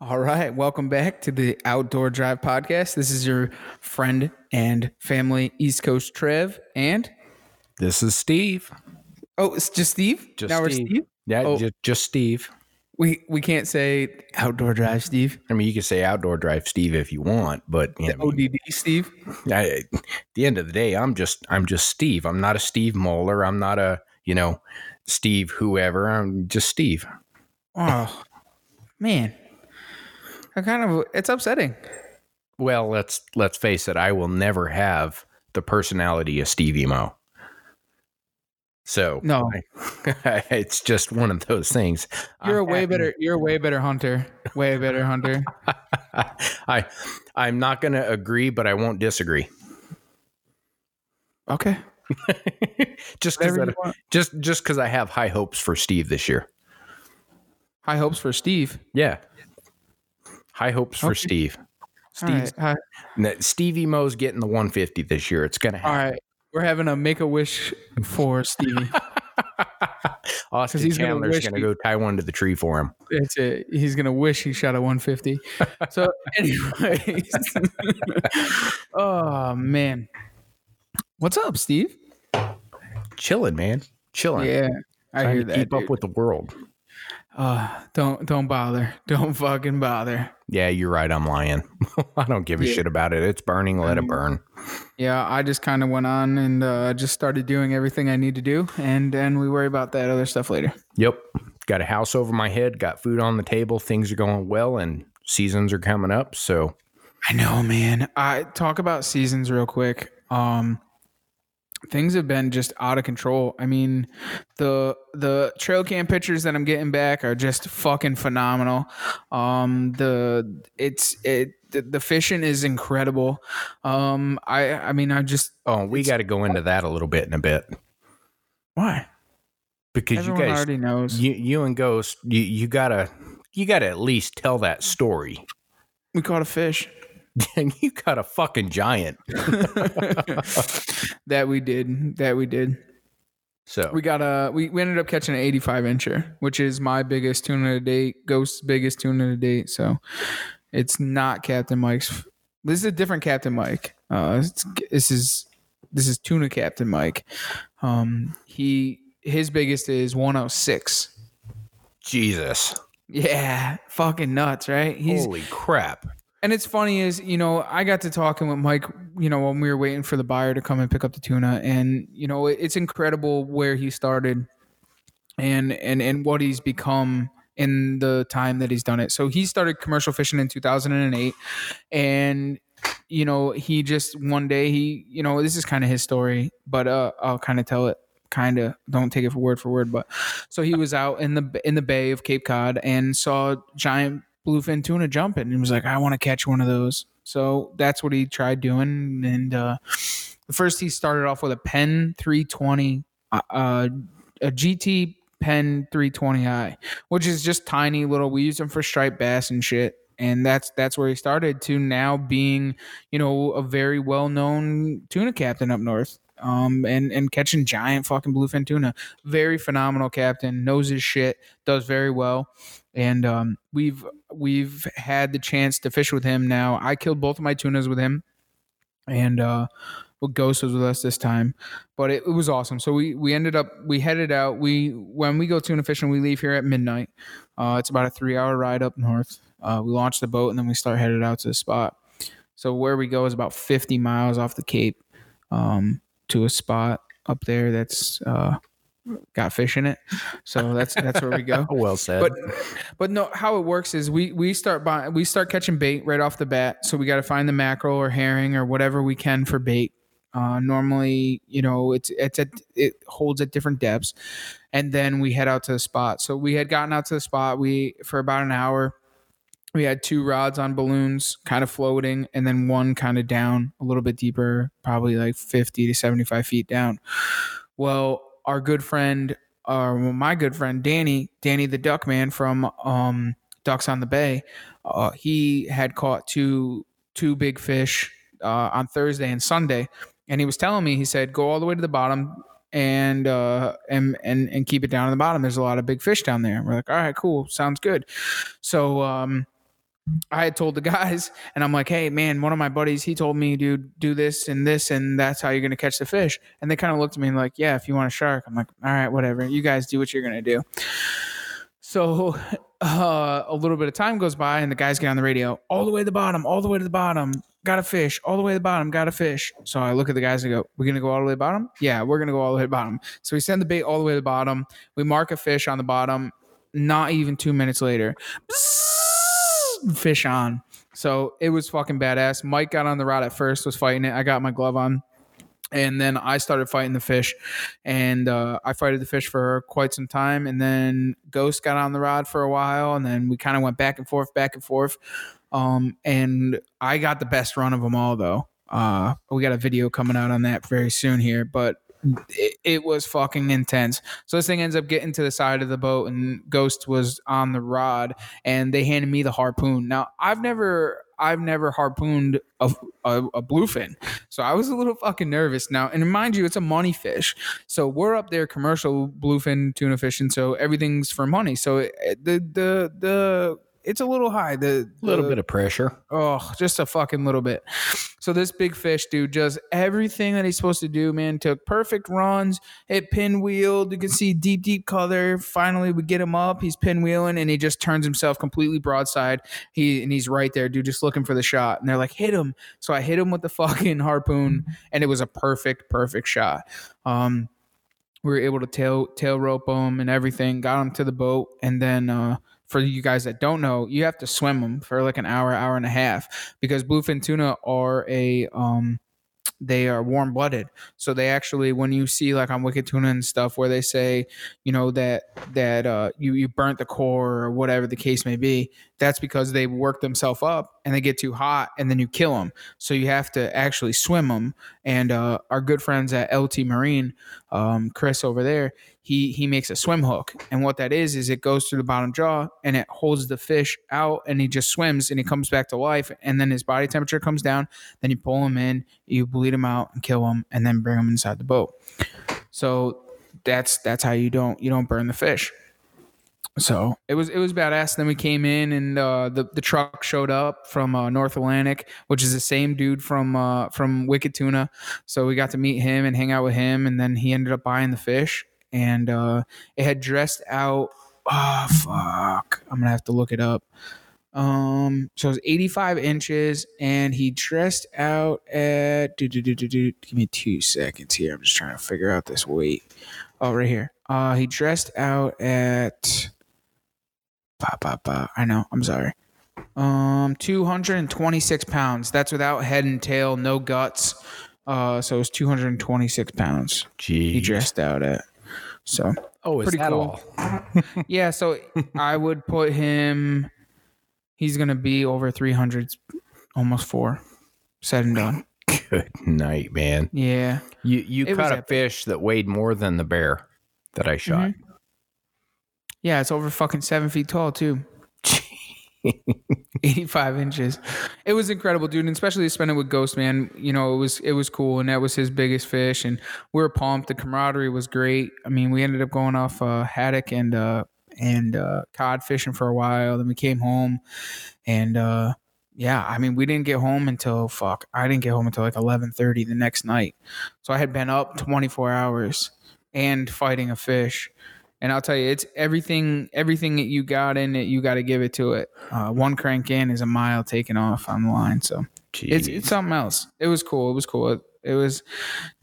All right, welcome back to the Outdoor Drive podcast. This is your friend and family East Coast Trev and This is Steve. oh, it's just Steve. Just now we're Steve. Steve. Yeah, Oh. ju- just Steve. We we can't say Outdoor Drive Steve. I mean, you can say outdoor drive Steve if you want, but you know, ODD Steve. I, at the end of the day, I'm just I'm just Steve. I'm not a Steve Moeller. I'm not a you know Steve whoever. I'm just Steve. Oh man, I kind of it's upsetting. Well, let's let's face it. I will never have the personality of Stevie Mo. So No. I- it's just one of those things. You're a I'm way happy- better. You're a way better hunter. Way better hunter. I I'm not going to agree, but I won't disagree. Okay. just because just just because I have high hopes for Steve this year. High hopes for Steve. Yeah, high hopes for Okay. Steve. All right. Stevie Mo's getting the 150 this year. It's gonna happen. right. We're having a make a wish for Stevie. Austin he's Chandler's gonna go tie one to the tree for him. That's it. He's gonna wish he shot a 150. So, anyways, oh man, what's up, Steve? Chilling, man. Chilling. Yeah, I Trying hear to that. keep up with the world. Uh, don't don't bother. Don't fucking bother. Yeah, you're right. I'm lying. I don't give a Yeah. shit about it. It's burning. Let it burn. Yeah, I just kind of went on and uh, just started doing everything I need to do, and then we worry about that other stuff later. Yep. Got a house over my head. Got food on the table. Things are going well, and seasons are coming up. So I know, man. I talk about seasons real quick. Um things have been just out of control. I mean, the the trail cam pictures that I'm getting back are just fucking phenomenal. Um the it's it the, the fishing is incredible. Um I I mean I just Oh, we got to go into that a little bit in a bit why? because Everyone you guys, already knows. you you and Ghost, you you gotta you gotta at least tell that story. we caught a fish. And you got a fucking giant. that we did. That we did. So We got a we, we ended up catching an 85 incher, which is my biggest tuna to date, Ghost's biggest tuna to date. So it's not Captain Mike's. This is a different Captain Mike. Uh, it's, this is this is tuna Captain Mike. Um, he his biggest is 106. Jesus, Yeah, fucking nuts, right? He's holy crap! And it's funny is you know I got to talking with Mike you know when we were waiting for the buyer to come and pick up the tuna and you know it's incredible where he started and and and what he's become in the time that he's done it. So he started commercial fishing in 2008 and you know he just one day he you know this is kind of his story but uh I'll kind of tell it kind of don't take it for word for word but so he was out in the in the bay of Cape Cod and saw giant bluefin tuna jumping. And he was like I want to catch one of those. So that's what he tried doing and uh first he started off with a Penn 320 uh, uh a GT Penn 320i which is just tiny little we use them for striped bass and shit and that's that's where he started to now being you know a very well known tuna captain up north um and and catching giant fucking bluefin tuna very phenomenal captain knows his shit does very well and um we've we've had the chance to fish with him now i killed both of my tunas with him and uh well, Ghost was with us this time, but it, it was awesome. So we we ended up we headed out. We when we go tuna fishing, we leave here at midnight. Uh, it's about a three hour ride up north. Uh, we launch the boat and then we start headed out to the spot. So where we go is about 50 miles off the Cape um, to a spot up there that's uh, got fish in it. So that's that's where we go. Well said. But but no, how it works is we we start buying we start catching bait right off the bat. So we got to find the mackerel or herring or whatever we can for bait. Uh, normally, you know, it's it's at it holds at different depths, and then we head out to the spot. So we had gotten out to the spot. We for about an hour. We had two rods on balloons, kind of floating, and then one kind of down a little bit deeper, probably like fifty to seventy-five feet down. Well, our good friend, uh, my good friend Danny, Danny the Duck Man from um, Ducks on the Bay, uh, he had caught two two big fish uh, on Thursday and Sunday, and he was telling me he said go all the way to the bottom and uh and and and keep it down at the bottom. There's a lot of big fish down there. We're like, all right, cool, sounds good. So um I had told the guys, and I'm like, hey, man, one of my buddies, he told me, dude, do this and this, and that's how you're going to catch the fish. And they kind of looked at me and like, yeah, if you want a shark. I'm like, all right, whatever. You guys do what you're going to do. So uh, a little bit of time goes by, and the guys get on the radio, all the way to the bottom, all the way to the bottom, got a fish, all the way to the bottom, got a fish. So I look at the guys and go, we're going to go all the way to the bottom? Yeah, we're going to go all the way to the bottom. So we send the bait all the way to the bottom. We mark a fish on the bottom. Not even two minutes later, fish on. So it was fucking badass. Mike got on the rod at first, was fighting it. I got my glove on. And then I started fighting the fish, and uh, I fighted the fish for quite some time. And then Ghost got on the rod for a while, and then we kind of went back and forth, back and forth. Um, and I got the best run of them all, though. Uh, we got a video coming out on that very soon here, but it, was fucking intense. So this thing ends up getting to the side of the boat, and Ghost was on the rod, and they handed me the harpoon. Now I've never. I've never harpooned a, a, a bluefin, so I was a little fucking nervous. Now, and mind you, it's a money fish, so we're up there commercial bluefin tuna fishing, so everything's for money. So it, the the the it's a little high. The, A little bit of pressure. Oh, just a fucking little bit. So this big fish dude does everything that he's supposed to do, man. Took perfect runs, hit pinwheeled. You can see deep, deep color. Finally, we get him up. He's pinwheeling and he just turns himself completely broadside. He and he's right there, dude, just looking for the shot. And they're like, hit him. So I hit him with the fucking harpoon, and it was a perfect, perfect shot. Um, we were able to tail tail rope him and everything. Got him to the boat, and then uh, for you guys that don't know, you have to swim them for like an hour, hour and a half because bluefin tuna are a um, they are warm blooded. So they actually, when you see like on Wicked Tuna and stuff, where they say, you know that that uh, you you burnt the core or whatever the case may be, that's because they work themselves up and they get too hot and then you kill them. So you have to actually swim them. And uh, our good friends at LT Marine, um, Chris over there, he he makes a swim hook, and what that is is it goes through the bottom jaw and it holds the fish out, and he just swims and he comes back to life, and then his body temperature comes down. Then you pull him in, you bleed him out and kill him, and then bring him inside the boat. So that's that's how you don't you don't burn the fish. So it was it was badass. Then we came in and uh, the the truck showed up from uh, North Atlantic, which is the same dude from uh, from Wicked Tuna. So we got to meet him and hang out with him, and then he ended up buying the fish, and uh, it had dressed out. Oh fuck! I'm gonna have to look it up. Um, so it was 85 inches, and he dressed out at. Give me two seconds here. I'm just trying to figure out this weight. Oh, right here. Uh, he dressed out at. Ba, ba, ba. I know. I'm sorry. Um, 226 pounds. That's without head and tail, no guts. Uh, so it was 226 pounds Gee. he dressed out at. So Oh, is Pretty that cool. all? yeah, so I would put him. He's gonna be over 300, almost four, said and done. Good night, man. Yeah, You you It caught a epic. fish that weighed more than the bear that I shot. Yeah, it's over fucking seven feet tall too. 85 inches. It was incredible, dude, and especially spending with Ghost Man. You know, it was it was cool, and that was his biggest fish, and we were pumped. The camaraderie was great. I mean, we ended up going off uh, haddock and uh, and uh, cod fishing for a while. Then we came home, and uh, yeah, I mean, we didn't get home until fuck. I didn't get home until like 11:30 the next night. So I had been up 24 hours and fighting a fish. And I'll tell you, it's everything. Everything that you got in it, you got to give it to it. Uh, one crank in is a mile taken off on the line. So it's, Jeez. it's something else. It was cool. It was cool. It, it was.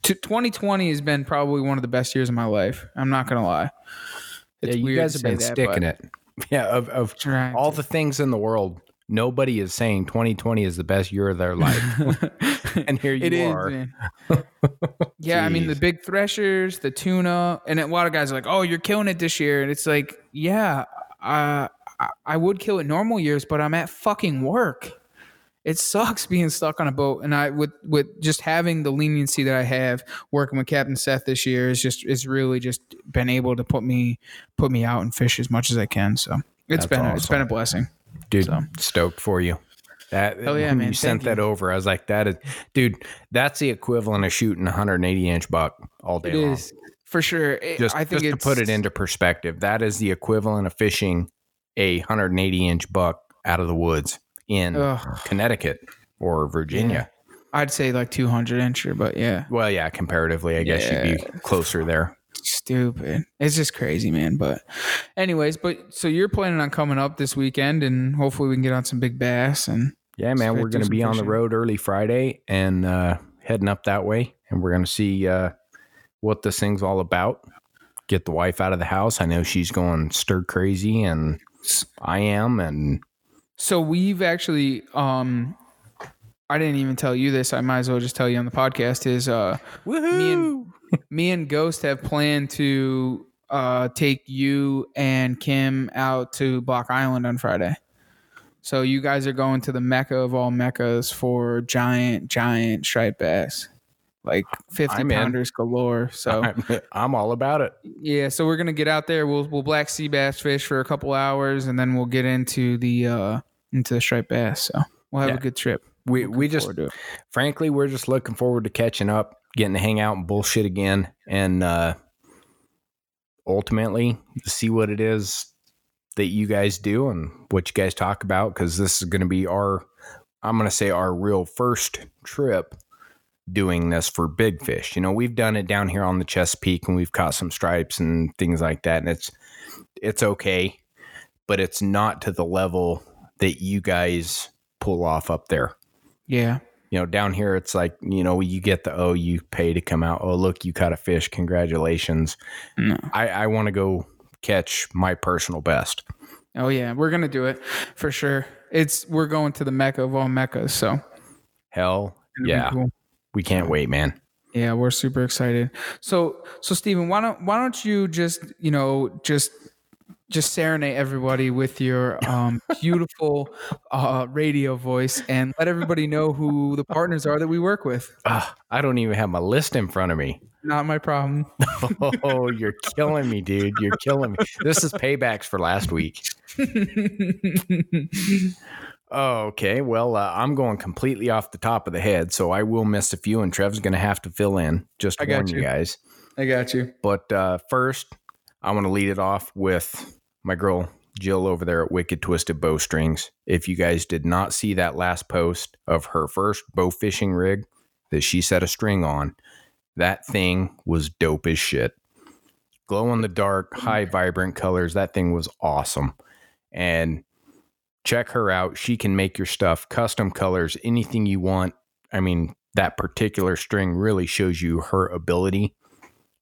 To, 2020 has been probably one of the best years of my life. I'm not gonna lie. yeah, you weird guys have been that, sticking it. Yeah, of, of all to- the things in the world, nobody is saying 2020 is the best year of their life. and here you It is, are. man. yeah, I mean the big threshers, the tuna, and a lot of guys are like, "Oh, you're killing it this year," and it's like, yeah, uh, I, I would kill it normal years, but I'm at fucking work. It sucks being stuck on a boat, and I with with just having the leniency that I have working with Captain Seth this year is just is really just been able to put me put me out and fish as much as I can. So it's That's been a, it's awesome. been a blessing. Dude So. stoked for you that Hell yeah, man. you sent that you. over i was like that is dude that's the equivalent of shooting a 180 inch buck all day It long is for sure. It- just, I think just to put it into perspective that is the equivalent of fishing a 180 inch buck out of the woods in Ugh, connecticut or virginia I'd say like 200 incher, but yeah. well yeah comparatively i guess you'd be closer there stupid. It's just crazy, man. But, anyways, but so you're planning on coming up this weekend, and hopefully we can get on some big bass. And yeah man we're going to be on the road early friday and uh heading up that way and we're going to see uh what this thing's all about get the wife out of the house i know she's going stir crazy and i am and so we've actually, um, I didn't even tell you this. I might as well just tell you on the podcast. Is uh, me and me and Ghost have planned to uh take you and Kim out to Block Island on Friday. So you guys are going to the mecca of all meccas for giant, giant striped bass, like fifty I'm in. pounders galore. So I'm, I'm all about it yeah, so we're gonna get out there. We'll we'll black sea bass fish for a couple hours, and then we'll get into the uh into the striped bass. So we'll have Yeah. a good trip. we Looking we just forward to it. frankly we're just looking forward to catching up getting to hang out and bullshit again and uh ultimately see what it is that you guys do and what you guys talk about because this is going to be our i'm going to say our real first trip doing this for big fish. You know we've done it down here on the chesapeake and we've caught some stripes and things like that and it's it's okay but it's not to the level that you guys pull off up there. Yeah, you know, down here it's like, you know, you get the oh, you pay to come out. Oh, look, you caught a fish. Congratulations. no. I, I want to go catch my personal best. Oh yeah, we're gonna do it for sure. It's we're going to the mecca of all meccas, so Hell yeah. cool. We can't wait, man. Yeah, we're super excited. So so Steven, why don't why don't you just you know just just serenade everybody with your um, beautiful uh, radio voice and let everybody know who the partners are that we work with. Ugh, I don't even have my list in front of me. Not my problem. Oh, you're killing me, dude. You're killing me. This is paybacks for last week. Okay. Well, uh, I'm going completely off the top of the head, so I will miss a few, and Trev's going to have to fill in. Just I got warn you you. guys. I got you. But uh, first, I want to lead it off with my girl Jill over there at Wicked Twisted Bowstrings. If you guys did not see that last post of her first bow fishing rig that she set a string on, that thing was dope as shit. Glow in the dark, high vibrant colors. That thing was awesome. And check her out. She can make your stuff custom colors, anything you want. I mean, that particular string really shows you her ability.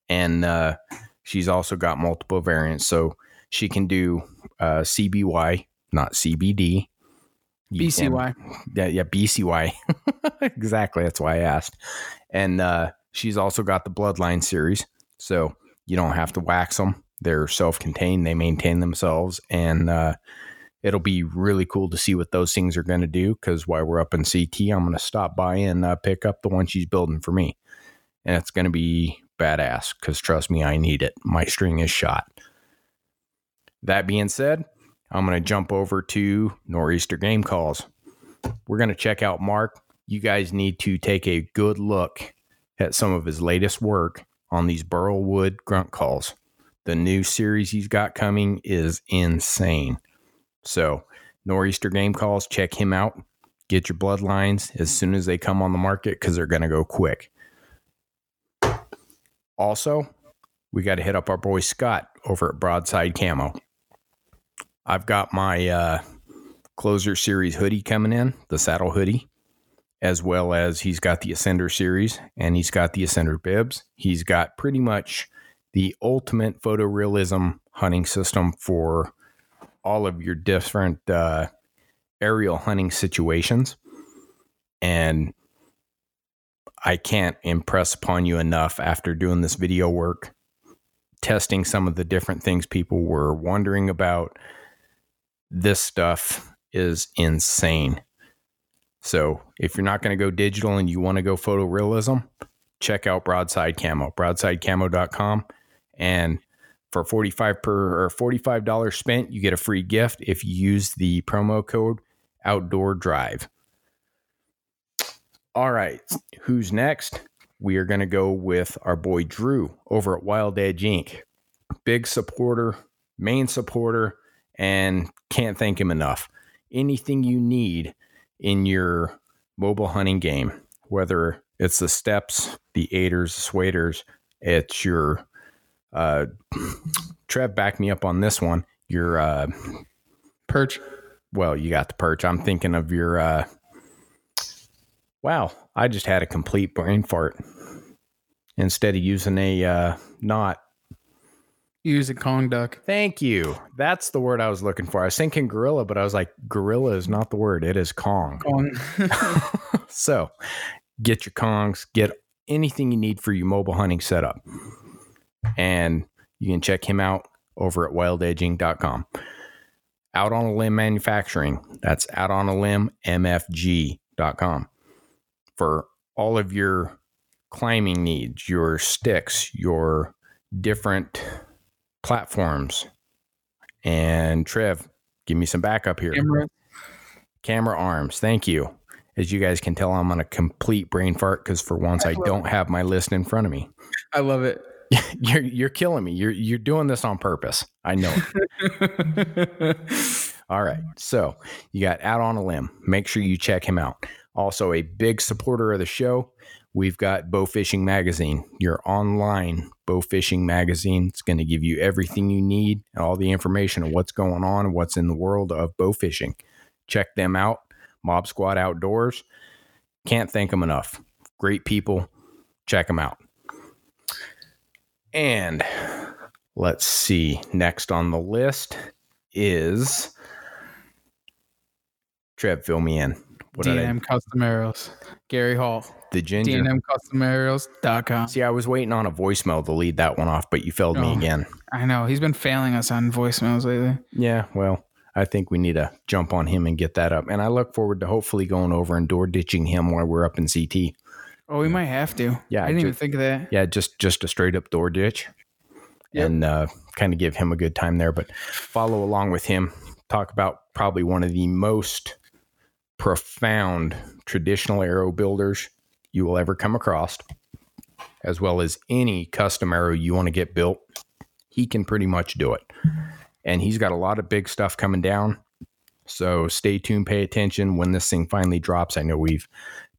And uh, she's also got multiple variants. So she can do uh, CBY, not CBD. You can- BCY. yeah, yeah, BCY. exactly. That's why I asked. And uh, she's also got the Bloodline series. So you don't have to wax them. They're self contained, they maintain themselves. And uh, it'll be really cool to see what those things are going to do. Because while we're up in CT, I'm going to stop by and uh, pick up the one she's building for me. And it's going to be badass. Because trust me, I need it. My string is shot. That being said, I'm going to jump over to Nor'easter Game Calls. We're going to check out Mark. You guys need to take a good look at some of his latest work on these Burlwood grunt calls. The new series he's got coming is insane. So, Nor'easter Game Calls, check him out. Get your bloodlines as soon as they come on the market because they're going to go quick. Also, we got to hit up our boy Scott over at Broadside Camo. I've got my uh, closer series hoodie coming in, the saddle hoodie, as well as he's got the Ascender series and he's got the Ascender bibs. He's got pretty much the ultimate photorealism hunting system for all of your different uh, aerial hunting situations. And I can't impress upon you enough after doing this video work, testing some of the different things people were wondering about. This stuff is insane. So if you're not going to go digital and you want to go photorealism, check out Broadside Camo, broadsidecamo.com. And for 45 per or $45 spent, you get a free gift if you use the promo code outdoor drive. All right, who's next? We are going to go with our boy Drew over at Wild Edge Inc. Big supporter, main supporter, and can't thank him enough. Anything you need in your mobile hunting game, whether it's the steps, the aiders, the swaders, it's your uh, Trev, back me up on this one. Your uh, Perch. well, you got the perch. I'm thinking of your. Uh, wow, I just had a complete brain fart. Instead of using a uh, knot. Use a Kong duck. Thank you. That's the word I was looking for. I was thinking gorilla, but I was like, gorilla is not the word. It is Kong. Kong. so get your Kongs, get anything you need for your mobile hunting setup. And you can check him out over at wildedgeinc.com. Out on a Limb Manufacturing. That's out on a limb MFG.com for all of your climbing needs, your sticks, your different platforms. And Trev, give me some backup here. Camera. Camera arms. Thank you. As you guys can tell, I'm on a complete brain fart because for once I don't have my list in front of me. I love it. you're you're killing me. You're you're doing this on purpose. I know. All right. So you got out on a limb. Make sure you check him out. Also, a big supporter of the show. We've got Bow Fishing Magazine, your online bow fishing magazine. It's going to give you everything you need and all the information of what's going on what's in the world of bow fishing. Check them out. Mob Squad Outdoors. Can't thank them enough. Great people. Check them out. And let's see. Next on the list is Trev. Fill me in. What did I- DNM Custom Arrows. Gary Hall. The ginger. See, I was waiting on a voicemail to lead that one off, but you failed me Oh. again. I know. He's been failing us on voicemails lately. Yeah, well, I think we need to jump on him and get that up. And I look forward to hopefully going over and door ditching him while we're up in CT. Oh, we might have to. Yeah, I didn't even think of that. Yeah, just just a straight up door ditch, Yep. and uh, kind of give him a good time there. But follow along with him. Talk about probably one of the most profound traditional arrow builders you will ever come across, as well as any custom arrow you want to get built. He can pretty much do it, and he's got a lot of big stuff coming down. So stay tuned, pay attention when this thing finally drops. I know we've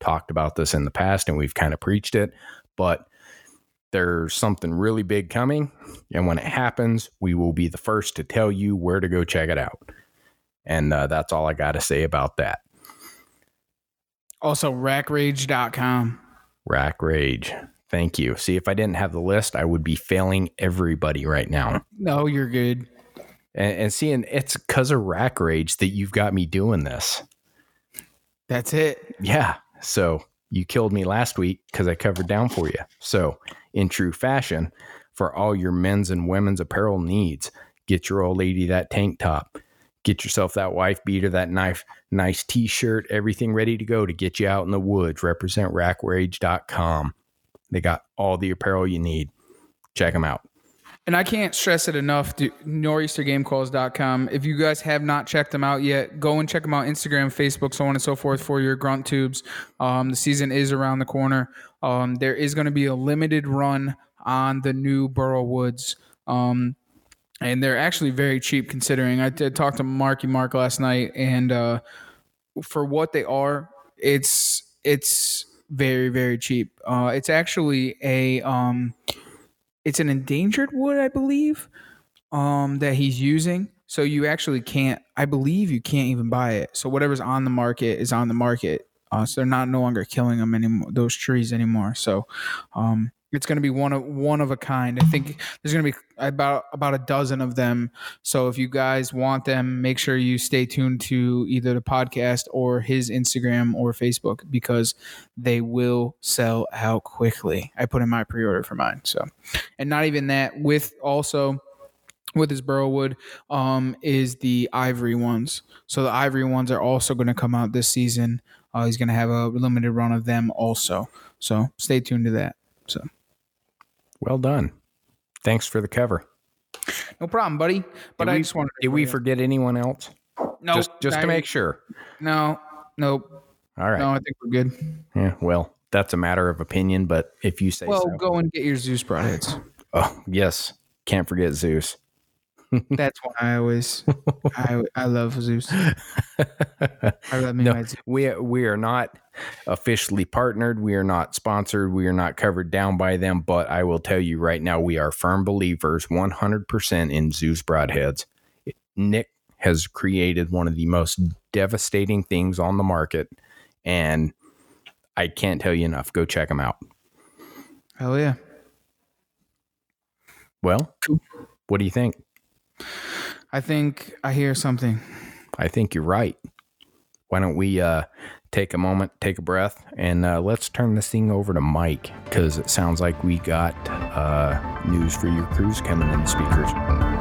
talked about this in the past and we've kind of preached it, but there's something really big coming. And when it happens, we will be the first to tell you where to go check it out. And uh, that's all I got to say about that. Also, rackrage.com. Rack Rage. Thank you. See, if I didn't have the list, I would be failing everybody right now. No, you're good. And, and seeing it's because of Rack Rage that you've got me doing this. That's it. Yeah. So you killed me last week because I covered down for you. So, in true fashion, for all your men's and women's apparel needs, get your old lady that tank top. Get yourself that wife beater, that knife, nice t shirt, everything ready to go to get you out in the woods. Represent rackrage.com. They got all the apparel you need. Check them out. And I can't stress it enough. Do, nor'eastergamecalls.com. If you guys have not checked them out yet, go and check them out. Instagram, Facebook, so on and so forth for your grunt tubes. Um, the season is around the corner. Um, there is going to be a limited run on the new Burrow Woods. Um, and they're actually very cheap considering. I did talk to Marky Mark last night, and uh, for what they are, it's it's very very cheap. Uh, it's actually a um, it's an endangered wood, I believe, um, that he's using. So you actually can't. I believe you can't even buy it. So whatever's on the market is on the market. Uh, so they're not no longer killing them anymore. Those trees anymore. So um, It's going to be one of one of a kind. I think there's going to be about about a dozen of them. So if you guys want them, make sure you stay tuned to either the podcast or his Instagram or Facebook because they will sell out quickly. I put in my pre-order for mine. So, and not even that. With also with his Burrowwood um, is the ivory ones. So the ivory ones are also going to come out this season. Uh, he's going to have a limited run of them also. So stay tuned to that. So well done. Thanks for the cover. No problem, buddy. But did I we, just wanted. Did we forget anyone else? No, just just to make sure. No, nope. All right. No, I think we're good. Yeah. Well, that's a matter of opinion, but if you say well, so. go and get your Zeus broadheads. Oh yes, can't forget Zeus. That's why I always I I love Zeus. I love me No, my Zeus. we we are not officially partnered. We are not sponsored. We are not covered down by them. But I will tell you right now, we are firm believers, one hundred percent in Zeus broadheads. Nick has created one of the most devastating things on the market, and I can't tell you enough. Go check them out. Hell yeah. Well, what do you think? I think I hear something. I think you're right. Why don't we uh, take a moment, take a breath, and uh, let's turn this thing over to Mike because it sounds like we got uh, news for your crews coming in the speakers.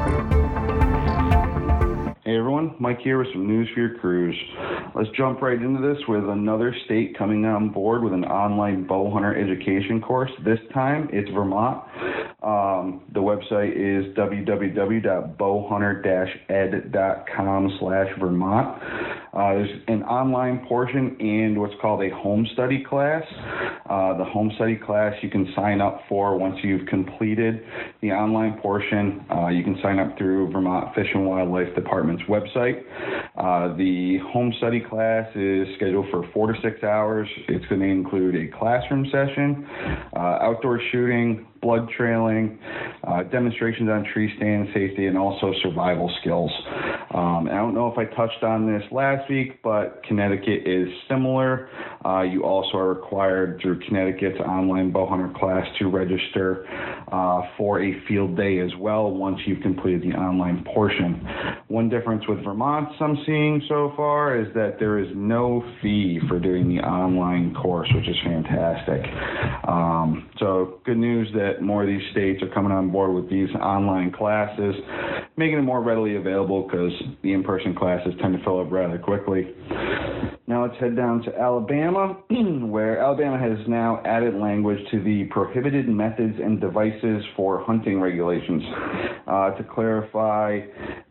Everyone, Mike here with some news for your cruise. Let's jump right into this with another state coming on board with an online bow hunter education course. This time it's Vermont. Um, the website is www.bowhunter-ed.com slash Vermont. Uh, there's an online portion and what's called a home study class. Uh, the home study class you can sign up for once you've completed the online portion. Uh, you can sign up through Vermont Fish and Wildlife Department's website. Uh, the home study class is scheduled for four to six hours. It's going to include a classroom session, uh, outdoor shooting, blood trailing, uh, demonstrations on tree stand safety, and also survival skills. Um, I don't know if I touched on this last week, but Connecticut is similar. Uh, you also are required through Connecticut's online bow hunter class to register uh, for a field day as well once you've completed the online portion. One difference with Vermont I'm seeing so far is that there is no fee for doing the online course, which is fantastic. Um, so good news that more of these states are coming on board with these online classes, making it more readily available because the in-person classes tend to fill up rather quickly. Now let's head down to Alabama, where Alabama has now added language to the prohibited methods and devices for hunting regulations uh, to clarify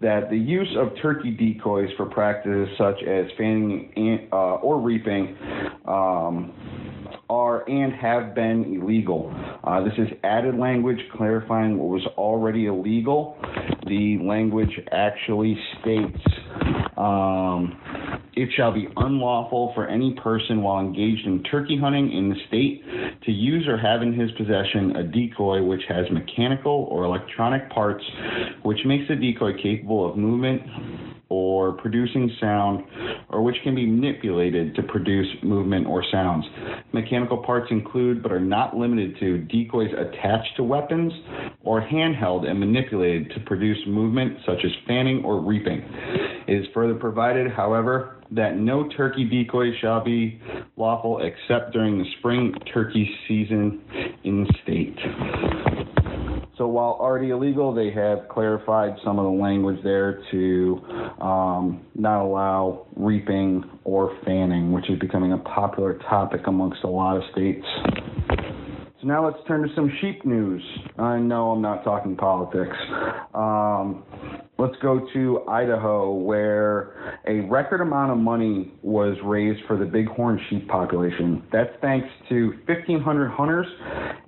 that the use of turkey decoys for practices such as fanning uh, or reaping um, are and have been illegal. Uh, this is added language clarifying what was already illegal. The language actually states um, it shall be unlawful for any person while engaged in turkey hunting in the state to use or have in his possession a decoy which has mechanical or electronic parts which makes the decoy capable of movement or producing sound, or which can be manipulated to produce movement or sounds. Mechanical parts include, but are not limited to, decoys attached to weapons or handheld and manipulated to produce movement, such as fanning or reaping. It is further provided, however, that no turkey decoy shall be lawful except during the spring turkey season in state. So while already illegal, they have clarified some of the language there to um, not allow reaping or fanning, which is becoming a popular topic amongst a lot of states. So now let's turn to some sheep news. I know I'm not talking politics. Um, let's go to Idaho, where a record amount of money was raised for the bighorn sheep population. That's thanks to 1,500 hunters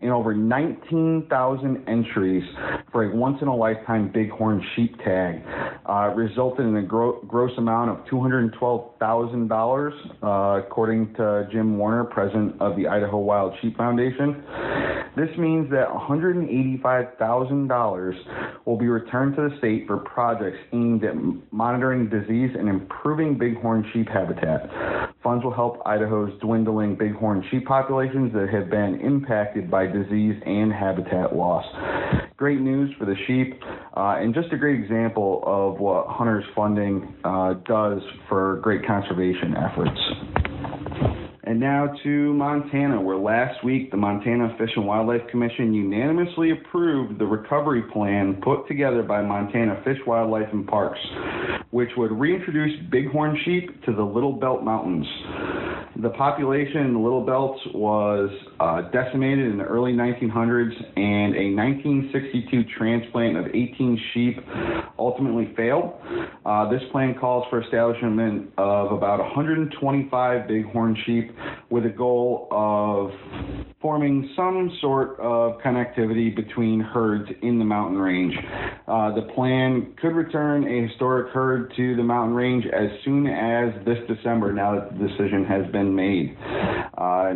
and over 19,000 entries for a once in a lifetime bighorn sheep tag. Uh, resulted in a gro- gross amount of $212,000, uh, according to Jim Warner, president of the Idaho Wild Sheep Foundation. This means that $185,000 will be returned to the state for projects aimed at monitoring disease and improving bighorn sheep habitat. Funds will help Idaho's dwindling bighorn sheep populations that have been impacted by disease and habitat loss. Great news for the sheep, uh, and just a great example of what Hunters funding uh, does for great conservation efforts. And now to Montana, where last week the Montana Fish and Wildlife Commission unanimously approved the recovery plan put together by Montana Fish, Wildlife, and Parks, which would reintroduce bighorn sheep to the Little Belt Mountains. The population in the Little Belt was uh, decimated in the early 1900s, and a 1962 transplant of 18 sheep ultimately failed. Uh, this plan calls for establishment of about 125 bighorn sheep with a goal of forming some sort of connectivity between herds in the mountain range. Uh, the plan could return a historic herd to the mountain range as soon as this December, now that the decision has been made. Uh,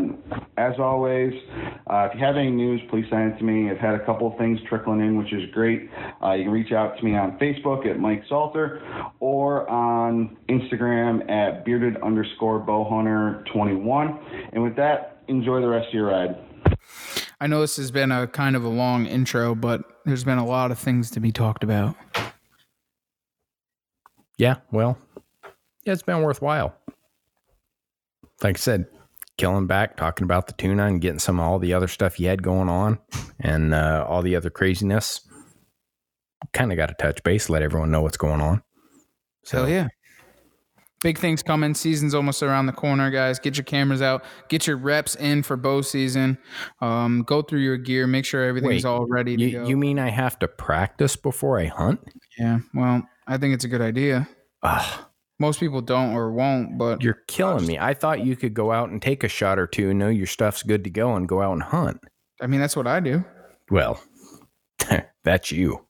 as always, uh, if you have any news, please send it to me. I've had a couple of things trickling in, which is great. Uh, you can reach out to me on Facebook at Mike Salter or on Instagram at bearded underscore bowhunter21 one. And with that, enjoy the rest of your ride. I know this has been a kind of a long intro, but there's been a lot of things to be talked about. Yeah, well, yeah, it's been worthwhile. Like I said, killing back, talking about the tuna and getting some of all the other stuff you had going on and uh, all the other craziness. Kind of got to touch base, let everyone know what's going on. So Hell yeah. Big things coming. Season's almost around the corner, guys. Get your cameras out. Get your reps in for bow season. Um, go through your gear. Make sure everything's Wait, all ready to You, go. you mean I have to practice before I hunt? yeah. Well, I think it's a good idea. Ugh, Most people don't or won't, but you're killing me. I thought you could go out and take a shot or two, know your stuff's good to go, and go out and hunt. I mean that's what I do. Well, that's you.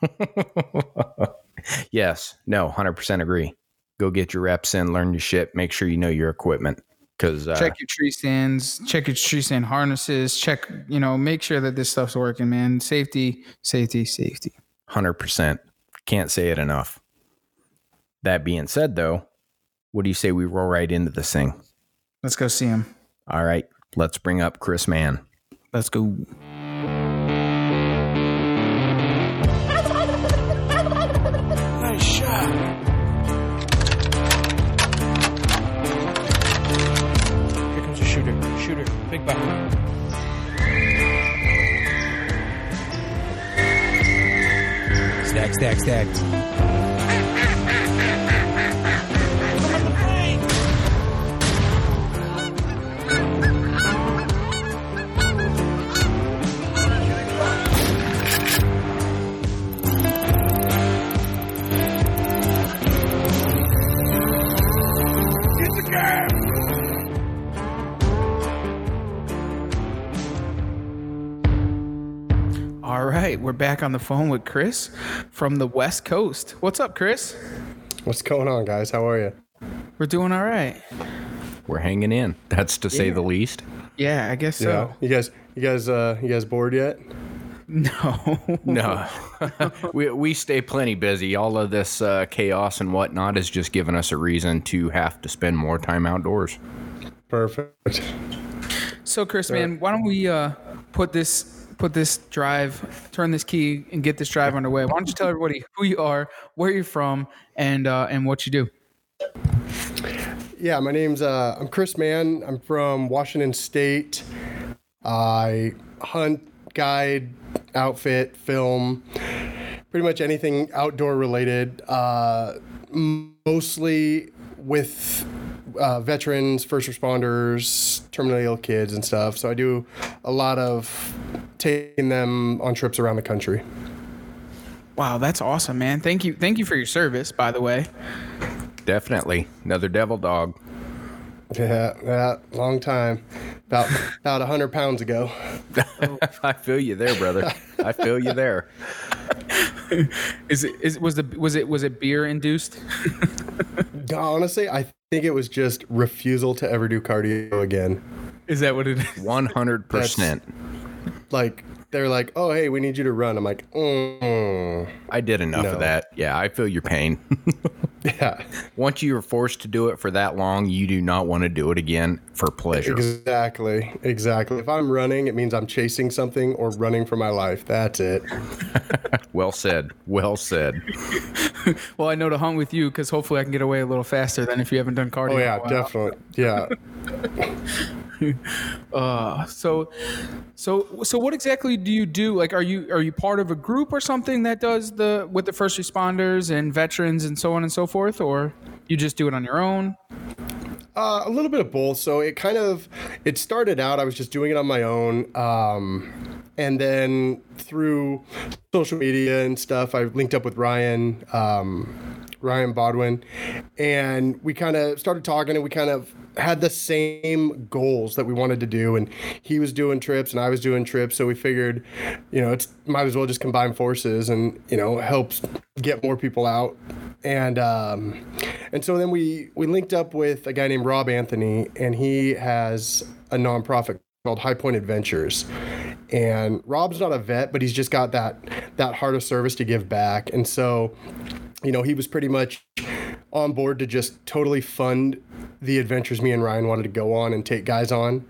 yes, no, 100% agree. Go get your reps in, learn your shit, make sure you know your equipment. Because, uh, check your tree stands, check your tree stand harnesses, check, you know, make sure that this stuff's working, man. Safety, safety, safety. 100%. Can't say it enough. That being said, though, what do you say we roll right into this thing? Let's go see him. All right, let's bring up Chris Mann. Let's go. Stack, stack, stack. All right, we're back on the phone with Chris from the West Coast. What's up, Chris? What's going on, guys? How are you? We're doing all right. We're hanging in. That's to say the least. Yeah, I guess so. Yeah. You guys, you guys, uh, you guys bored yet? No. No, we we stay plenty busy. All of this uh, chaos and whatnot has just given us a reason to have to spend more time outdoors. Perfect. So, Chris, man, why don't we uh, put this put this drive, turn this key, and get this drive underway? Why don't you tell everybody who you are, where you're from, and uh, and what you do? Yeah, my name's uh, I'm Chris Mann. I'm from Washington State. I hunt, guide, outfit, film, pretty much anything outdoor related. Uh, mostly with uh, veterans, first responders, terminally ill kids, and stuff. So I do a lot of taking them on trips around the country. Wow, that's awesome, man. Thank you, thank you for your service, by the way. Definitely another devil dog. Yeah, yeah, long time. About about hundred pounds ago. I feel you there, brother. I feel you there. Is it is was the was it was it beer induced? Honestly, I think it was just refusal to ever do cardio again. Is that what it is? One hundred percent. Like they're like, "Oh, hey, we need you to run." I'm like, mm. I did enough No. of that. Yeah, I feel your pain. Yeah, Once you are forced to do it for that long, you do not want to do it again for pleasure. exactly, exactly. If I'm running, it means I'm chasing something or running for my life. That's it. Well said. Well said. Well, I know to hunt with you because hopefully I can get away a little faster than if you haven't done cardio. Oh in a yeah, while. definitely. Yeah. Uh, so, so, so, what exactly do you do? Like, are you are you part of a group or something that does the with the first responders and veterans and so on and so forth, or you just do it on your own? Uh, a little bit of both. So it kind of it started out. I was just doing it on my own, um, and then through social media and stuff, I linked up with Ryan, um, Ryan Bodwin, and we kind of started talking, and we kind of had the same goals that we wanted to do. And he was doing trips, and I was doing trips, so we figured, you know, it's might as well just combine forces, and you know, helps get more people out and um, and so then we we linked up with a guy named Rob Anthony, and he has a nonprofit called High Point Adventures. And Rob's not a vet, but he's just got that that heart of service to give back. And so, you know, he was pretty much on board to just totally fund the adventures me and Ryan wanted to go on and take guys on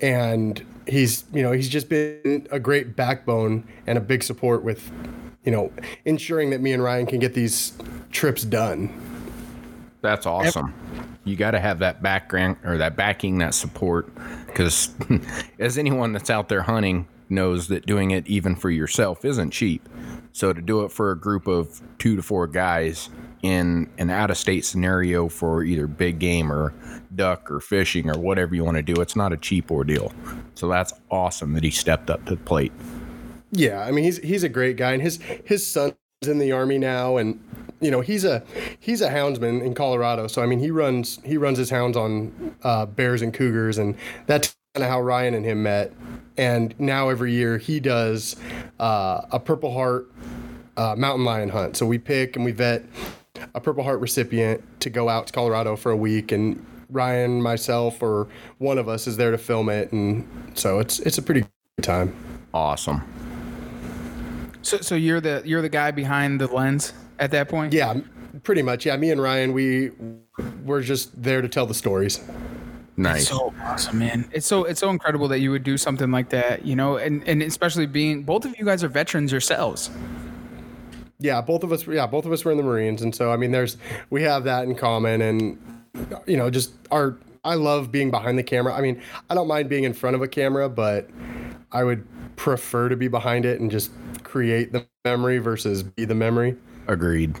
and he's you know he's just been a great backbone and a big support with you know ensuring that me and Ryan can get these trips done. That's awesome. You got to have that background or that backing, that support, because as anyone that's out there hunting knows that doing it even for yourself isn't cheap. So to do it for a group of two to four guys in an out-of-state scenario for either big game or duck or fishing or whatever you want to do, it's not a cheap ordeal. So that's awesome that he stepped up to the plate. Yeah, I mean he's he's a great guy, and his his son's in the army now, and you know he's a he's a houndsman in Colorado. So I mean he runs he runs his hounds on uh, bears and cougars, and that's kind of how Ryan and him met. And now every year he does uh, a Purple Heart uh, mountain lion hunt. So we pick and we vet a Purple Heart recipient to go out to Colorado for a week, and Ryan, myself, or one of us is there to film it, and so it's it's a pretty good time. Awesome. So, so you're the you're the guy behind the lens at that point. Yeah, pretty much. Yeah, me and Ryan, we we're just there to tell the stories. Nice. So awesome, man! It's so it's so incredible that you would do something like that, you know, and and especially being both of you guys are veterans yourselves. Yeah, both of us. Yeah, both of us were in the Marines, and so I mean, there's we have that in common, and you know, just our. I love being behind the camera. I mean, I don't mind being in front of a camera, but I would prefer to be behind it and just create the memory versus be the memory. Agreed.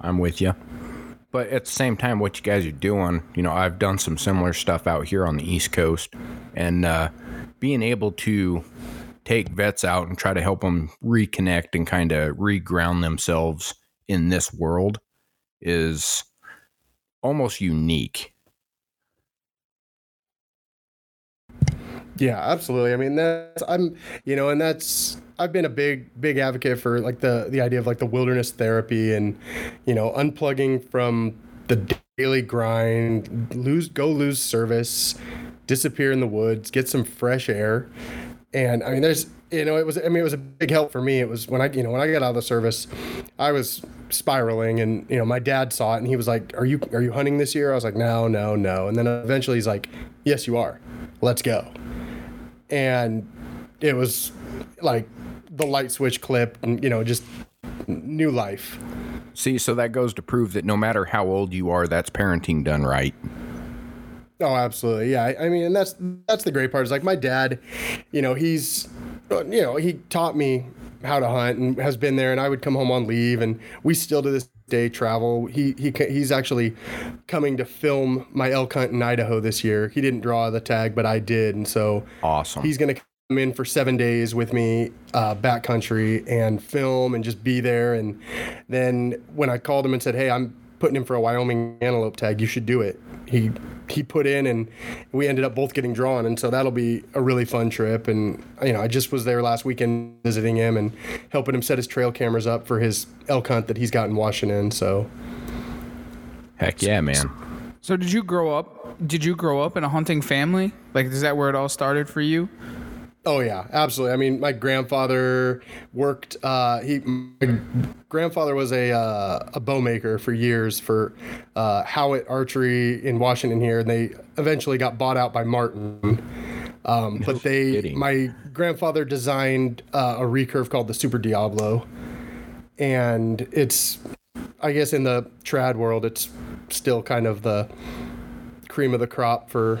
I'm with you. But at the same time, what you guys are doing, you know, I've done some similar stuff out here on the East Coast, and uh, being able to take vets out and try to help them reconnect and kind of reground themselves in this world is almost unique. Yeah, absolutely. I mean, that's I'm, you know, and that's I've been a big, big advocate for like the the idea of like the wilderness therapy and, you know, unplugging from the daily grind, lose, go lose service, disappear in the woods, get some fresh air, and I mean, there's, you know, it was, I mean, it was a big help for me. It was when I, you know, when I got out of the service, I was spiraling, and you know, my dad saw it, and he was like, "Are you, are you hunting this year?" I was like, "No, no, no," and then eventually he's like, "Yes, you are. Let's go." and it was like the light switch clip and you know just new life See, so that goes to prove that no matter how old you are, that's parenting done right. Oh absolutely yeah I, I mean and that's that's the great part is like my dad you know he's you know he taught me how to hunt and has been there and i would come home on leave and we still to this day travel he he he's actually coming to film my elk hunt in idaho this year he didn't draw the tag but i did and so Awesome. He's going to come in for seven days with me uh, backcountry and film and just be there. And then when I called him and said, "Hey, I'm putting him for a Wyoming antelope tag. You should do it," he he put in, and we ended up both getting drawn. And so that'll be a really fun trip. And you know, I just was there last weekend visiting him and helping him set his trail cameras up for his elk hunt that he's got in Washington. So Heck yeah, man. So did you grow up? Did you grow up in a hunting family? Like, is that where it all started for you? Oh yeah, absolutely. I mean, my grandfather worked. Uh, he, my grandfather was a uh, a bow maker for years for uh, Howatt Archery in Washington here, and they eventually got bought out by Martin. Um, but they, kidding. my grandfather designed uh, a recurve called the Super Diablo, and it's, I guess, in the trad world, it's still kind of the cream of the crop for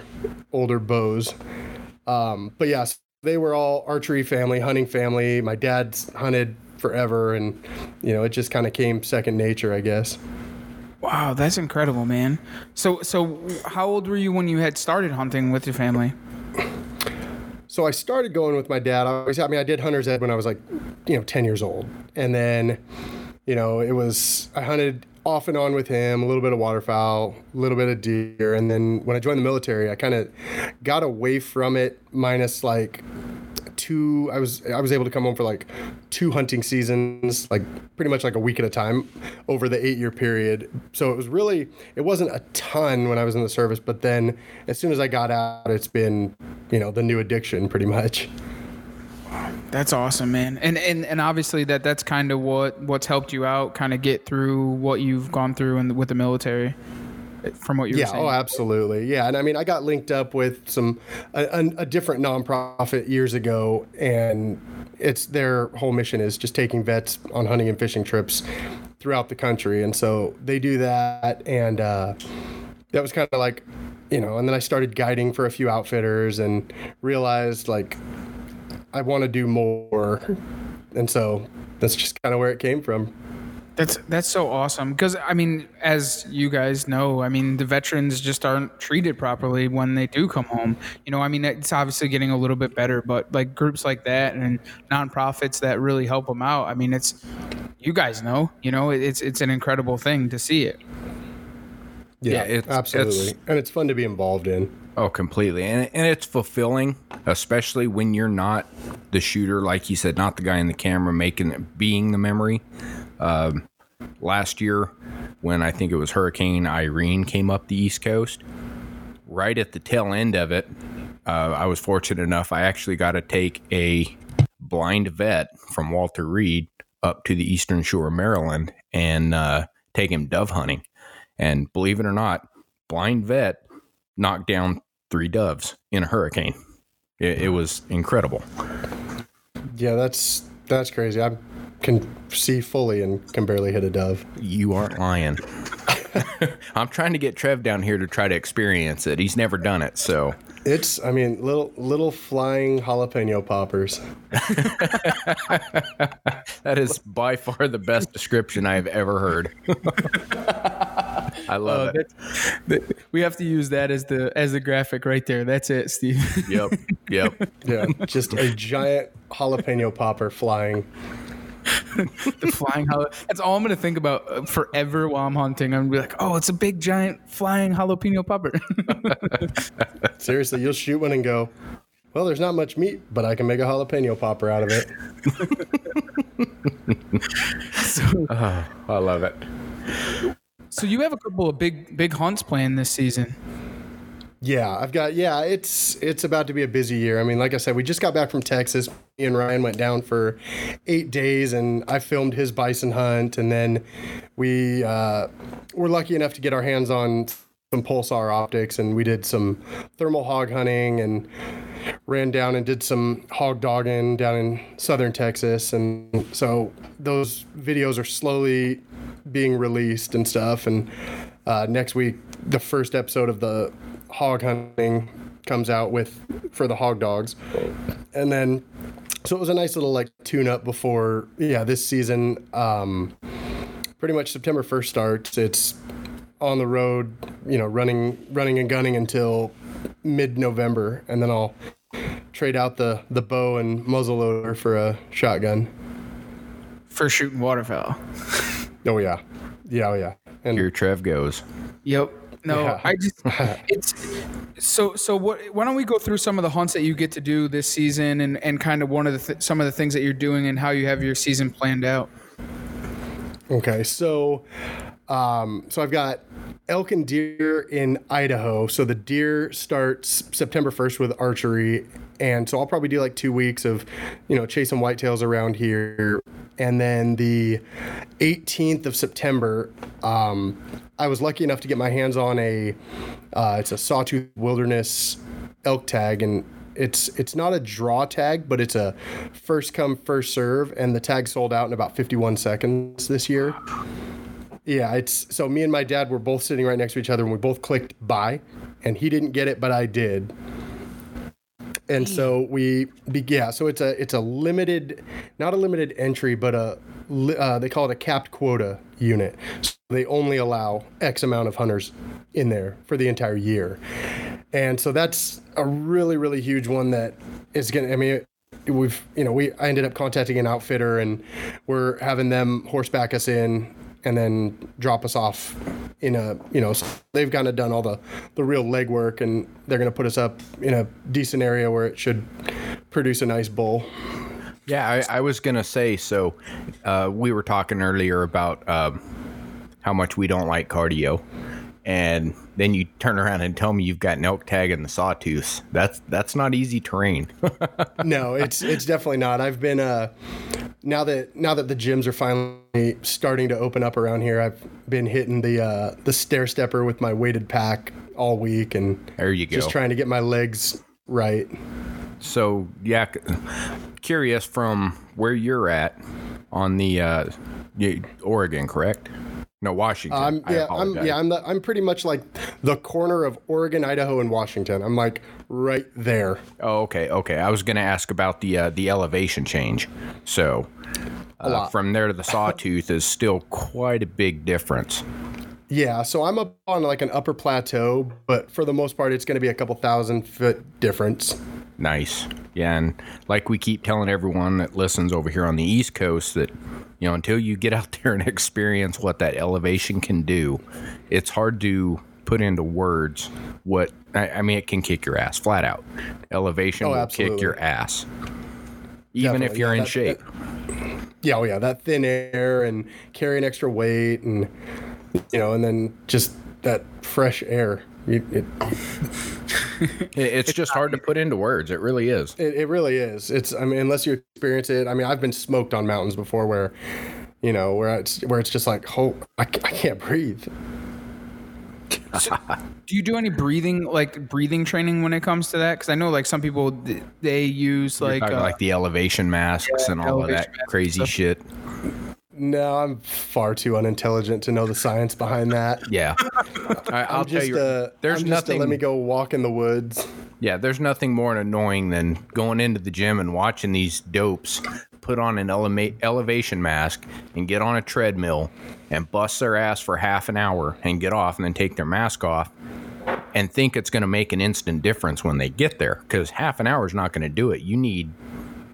older bows. Um, but yes, they were all archery family, hunting family. My dad's hunted forever, and you know, it just kind of came second nature, I guess. Wow, that's incredible, man. So so how old were you when you had started hunting with your family? So I started going with my dad. I, always, I mean, I did hunter's ed when I was like, you know, 10 years old. And then, you know, it was, I hunted off and on with him, a little bit of waterfowl, a little bit of deer. And then when I joined the military, I kind of got away from it, minus like two i was i was able to come home for like two hunting seasons like pretty much like a week at a time over the eight year period so it was really it wasn't a ton when i was in the service but then as soon as i got out it's been you know the new addiction pretty much That's awesome, man. And and and obviously that that's kind of what what's helped you out, kind of get through what you've gone through the, with the military. From what you yeah oh absolutely yeah and i mean i got linked up with some a, a, a different nonprofit years ago and it's their whole mission is just taking vets on hunting and fishing trips throughout the country and so they do that and uh, that was kind of like you know and then i started guiding for a few outfitters and realized like i want to do more and so that's just kind of where it came from That's that's so awesome because I mean, as you guys know, I mean, the veterans just aren't treated properly when they do come home. You know, I mean, it's obviously getting a little bit better, but like groups like that and nonprofits that really help them out. I mean, it's you guys know, you know, it's it's an incredible thing to see it. yeah, it's- absolutely it's- and it's fun to be involved in Oh, completely. And, and it's fulfilling, especially when you're not the shooter, like you said, not the guy in the camera making it, being the memory. Um, last year, when I think it was Hurricane Irene came up the East Coast, right at the tail end of it, uh, I was fortunate enough, I actually got to take a blind vet from Walter Reed up to the eastern shore of Maryland and uh, take him dove hunting. And believe it or not, blind vet knocked down three doves in a hurricane. It, it was incredible. Yeah, that's that's crazy. I can see fully and can barely hit a dove. You aren't lying. I'm trying to get Trev down here to try to experience it. He's never done it, so It's, I mean, little little flying jalapeno poppers. that is by far the best description I've ever heard. I love it. that, we have to use that as the as the graphic right there. That's it, Steve. Yep, yep. Yeah, just a giant jalapeno popper flying. the flying jala- That's all I'm gonna think about uh, forever while I'm hunting. I'm gonna be like, oh, it's a big giant flying jalapeno popper. Seriously, you'll shoot one and go, well, there's not much meat, but I can make a jalapeno popper out of it. I love it. So you have a couple of big big hunts planned this season. Yeah, I've got yeah, it's it's about to be a busy year. I mean, like I said, we just got back from Texas. Me and Ryan went down for eight days and I filmed his bison hunt and then we uh, were lucky enough to get our hands on some pulsar optics and we did some thermal hog hunting and ran down and did some hog dogging down in southern Texas and so those videos are slowly being released and stuff. And uh, next week the first episode of the hog hunting comes out with for the hog dogs. And then so it was a nice little like tune up before yeah this season. Um pretty much september 1st starts. It's on the road you know running running and gunning until mid-november. And then i'll trade out the the bow and muzzle loader for a shotgun. For shooting waterfowl. oh yeah yeah oh yeah and Here Trev goes. Yep. No, Yeah. I just it's so so. What? Why don't we go through some of the hunts that you get to do this season, and and kind of one of the th- some of the things that you're doing, and how you have your season planned out. Okay, so um, so I've got elk and deer in Idaho. So the deer starts September 1st with archery. And so I'll probably do like two weeks of, you know, chasing whitetails around here. And then the 18th of September, um, I was lucky enough to get my hands on a, uh, it's a Sawtooth Wilderness elk tag. And it's it's not a draw tag, but it's a first come first serve, and the tag sold out in about 51 seconds this year. Yeah, it's so me and my dad were both sitting right next to each other, and we both clicked buy, and he didn't get it, but I did. And so we, yeah, so it's a it's a limited, not a limited entry, but a uh, they call it a capped quota unit. So they only allow X amount of hunters in there for the entire year, and so that's a really really huge one that is gonna. I mean, we've you know we I ended up contacting an outfitter and we're having them horseback us in and then drop us off in a you know so they've kind of done all the the real legwork and they're going to put us up in a decent area where it should produce a nice bull Yeah, I, I was gonna say. So, uh, we were talking earlier about um, how much we don't like cardio, and then you turn around and tell me you've got an elk tag in the sawtooth. That's that's not easy terrain. no it's it's definitely not i've been uh now that now that the gyms are finally starting to open up around here i've been hitting the uh the stair stepper with my weighted pack all week and there you go. just trying to get my legs right so, yeah, curious from where you're at on the uh, Oregon, correct? No, Washington. I'm I yeah, I'm yeah, I'm the, I'm pretty much like the corner of Oregon, Idaho, and Washington. I'm like right there. Oh, okay, okay. I was going to ask about the uh, the elevation change. So, uh, from there to the sawtooth is still quite a big difference. Yeah, so I'm up on like an upper plateau, but for the most part, it's going to be a couple thousand foot difference. Nice. Yeah, and like we keep telling everyone that listens over here on the East Coast that you know until you get out there and experience what that elevation can do, it's hard to put into words what I, I mean. It can kick your ass flat out. Elevation Oh, will absolutely. kick your ass, even if you're yeah, in that- shape. Yeah, oh yeah, that thin air and carrying extra weight, and you know, and then just that fresh air. You- It, It- it's just hard to put into words. It really is. it, it really is. It's I mean, unless you experience it. I mean, I've been smoked on mountains before, where you know, where it's where it's just like, oh, I, I can't breathe. Do you do any breathing, like breathing training when it comes to that? Because I know, like some people, they use like, uh, like the elevation masks and all of that crazy stuff. shit. No, I'm far too unintelligent to know the science behind that. Yeah, I, I'll I'm tell just you. uh, there's I'm just a nothing. let me go walk in the woods. Yeah, there's nothing more annoying than going into the gym and watching these dopes put on an elema- elevation mask and get on a treadmill and bust their ass for half an hour and get off and then take their mask off and think it's going to make an instant difference when they get there because half an hour is not going to do it. You need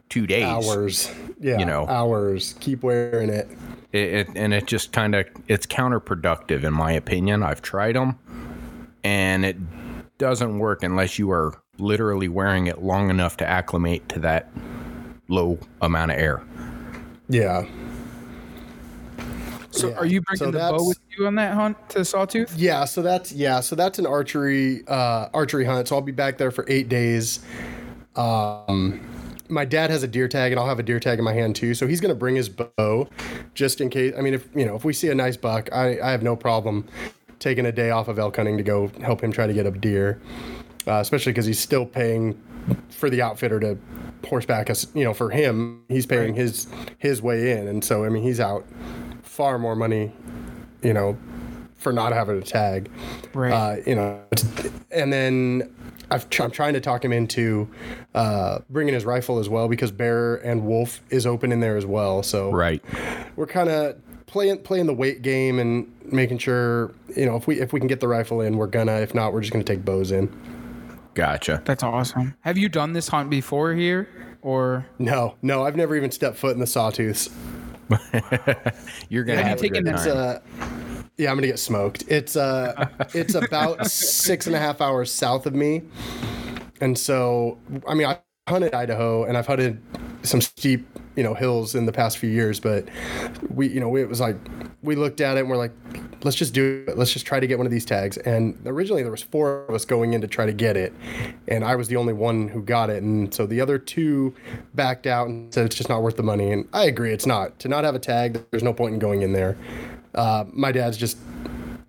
two days. Hours, yeah, You know. hours. Keep wearing it. It, it, and it just kind of it's counterproductive in my opinion. I've tried them, and it doesn't work unless you are literally wearing it long enough to acclimate to that low amount of air. Yeah. so yeah. are you So bringing the bow with you on that hunt to Sawtooth? Yeah, so that's yeah, so that's an archery uh, archery hunt. So I'll be back there for eight days. Um, my dad has a deer tag, and I'll have a deer tag in my hand too. So he's gonna bring his bow, just in case. I mean, if you know, if we see a nice buck, I, I have no problem taking a day off of elk hunting to go help him try to get a deer. Uh, especially because he's still paying for the outfitter to horseback us. You know, for him, he's paying his his way in, and so I mean, he's out far more money. You know, for not having a tag. Right. Uh, you know, and then I've tr- I'm trying to talk him into uh, bringing his rifle as well because bear and wolf is open in there as well. So Right. we're kind of playing playing the weight game and making sure you know if we if we can get the rifle in, we're gonna. If not, we're just gonna take bows in. Gotcha. That's awesome. Have you done this hunt before here, or No, no, I've never even stepped foot in the sawtooths. You're gonna Have have, you a good taken It's uh, yeah, I'm gonna get smoked. It's uh, it's about six and a half hours south of me, and so I mean I hunted Idaho and I've hunted some steep you know hills in the past few years, but we you know we, it was like we looked at it and we're like let's just do it. Let's just try to get one of these tags. And originally there was four of us going in to try to get it, and I was the only one who got it. And so the other two backed out and said it's just not worth the money. And I agree, it's not. To not have a tag, there's no point in going in there. Uh, my dad's just,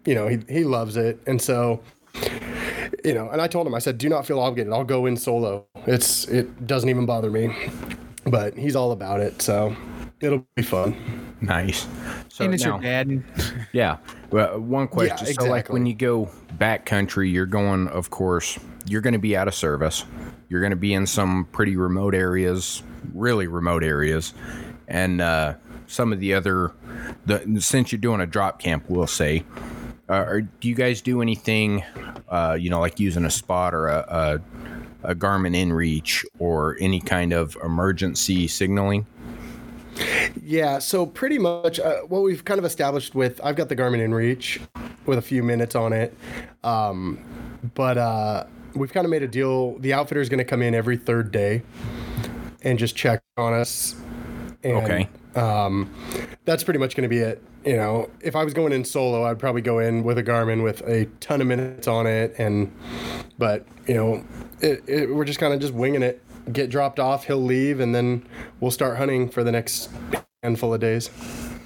you know, he he loves it, and so you know, and I told him, I said, do not feel obligated. I'll go in solo. It's it doesn't even bother me. But he's all about it, so it'll be fun. Nice. So and it's now- your dad. Yeah. Well, one question. So, like, when you go back country, you're going, of course, you're going to be out of service. You're going to be in some pretty remote areas, really remote areas, and uh, some of the other. The since you're doing a drop camp, we'll say, uh, are, do you guys do anything, uh, you know, like using a spot or a, a a Garmin InReach or any kind of emergency signaling? Yeah, so pretty much uh, what we've kind of established with I've got the Garmin InReach with a few minutes on it, um, but uh, we've kind of made a deal. The outfitter is going to come in every third day and just check on us. And, Okay. Um, that's pretty much going to be it. You know, if I was going in solo, I'd probably go in with a Garmin with a ton of minutes on it, and but you know, it, it, we're just kind of just winging it. Get dropped off, he'll leave, and then we'll start hunting for the next handful of days.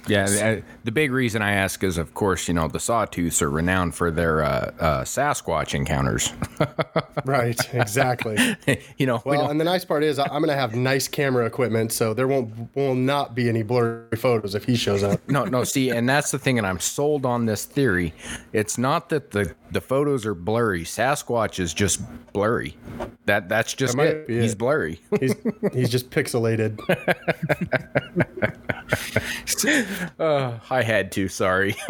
Yeah, the, the big reason I ask is, of course, you know, the Sawtooths are renowned for their uh, uh, Sasquatch encounters. Right, exactly. you know, Well, and the nice part is I'm going to have nice camera equipment, so there won't will not be any blurry photos if he shows up. no, no. See, and that's the thing, and I'm sold on this theory. It's not that the the photos are blurry. Sasquatch is just blurry. That that's just might it. He's it. blurry. He's he's just pixelated. Uh, I had to. Sorry.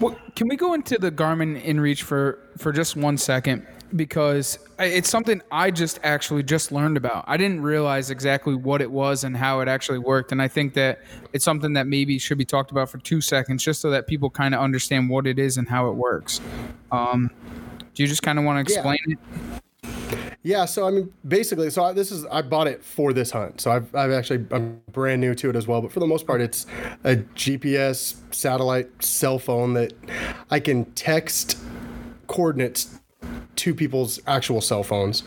Well, can we go into the Garmin InReach for for just one second because it's something I just actually just learned about. I didn't realize exactly what it was and how it actually worked, and I think that it's something that maybe should be talked about for two seconds, just so that people kind of understand what it is and how it works. Um, do you just kind of want to Yeah. explain it? Yeah, so I mean, basically, so I, this is I bought it for this hunt. So I've, I've actually I'm brand new to it as well. But for the most part, it's a GPS satellite cell phone that I can text coordinates to people's actual cell phones,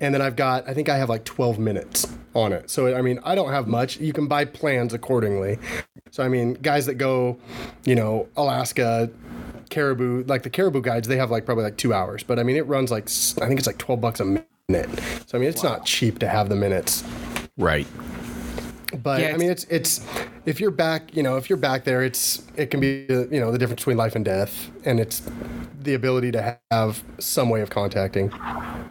and then I've got I think I have like 12 minutes on it. So I mean, I don't have much. You can buy plans accordingly. So I mean, guys that go, you know, Alaska, caribou, like the caribou guides, they have like probably like two hours. But I mean, it runs like I think it's like 12 bucks a minute. So I mean, it's not cheap to have the minutes. right. But Yeah, I mean, it's it's if you're back, you know, if you're back there, it's it can be uh, you know the difference between life and death, and it's the ability to have some way of contacting.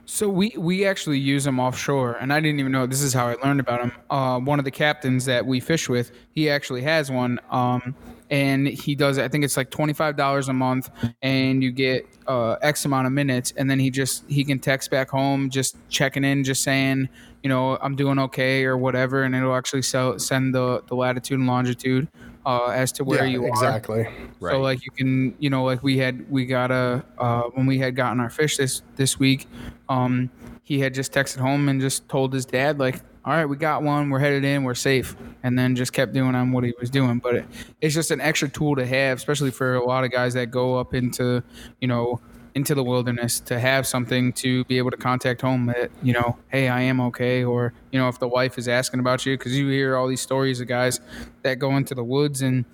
So we we actually use them offshore, and I didn't even know this is how I learned about them. Uh, one of the captains that we fish with, he actually has one, um, and he does. I think it's like twenty five dollars a month, and you get uh, X amount of minutes, and then he just he can text back home, just checking in, just saying, you know, I'm doing okay or whatever, and it'll actually sell, send the the latitude and longitude uh, as to where yeah, you are. exactly. So like you can, you know, like we had we got a uh, when we had gotten our fish this this week, um, he had just texted home and just told his dad like, all right, we got one, we're headed in, we're safe, and then just kept doing on what he was doing. But it, it's just an extra tool to have, especially for a lot of guys that go up into, you know. Into the wilderness to have something to be able to contact home that you know, hey, I am okay, or you know, if the wife is asking about you, because you hear all these stories of guys that go into the woods and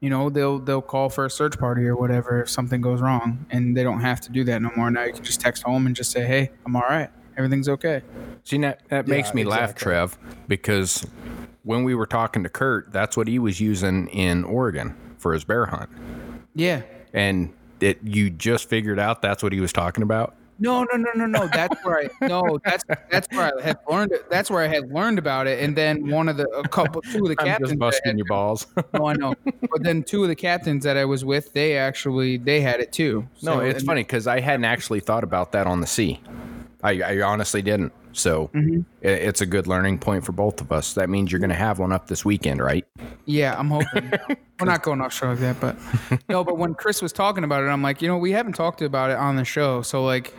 you know they'll they'll call for a search party or whatever if something goes wrong and they don't have to do that no more now you can just text home and just say hey i'm all right everything's okay See, that, that makes Yeah, me laugh, exactly. Trev, because when we were talking to Kurt, that's what he was using in Oregon for his bear hunt. yeah And it, you just figured out that's what he was talking about? no no no no no that's where i no that's that's where i had learned it that's where i had learned about it and then one of the a couple two of the I'm captains just that I busting had- your balls. no i know but then two of the captains that i was with they actually they had it too no, it's and- funny because I hadn't actually thought about that on the sea. I, I honestly didn't. So Mm-hmm. it, it's a good learning point for both of us. That means you're going to have one up this weekend, right? Yeah, I'm hoping. We're not going offshore like that, but no. But when Chris was talking about it, I'm like, you know, we haven't talked about it on the show, so like,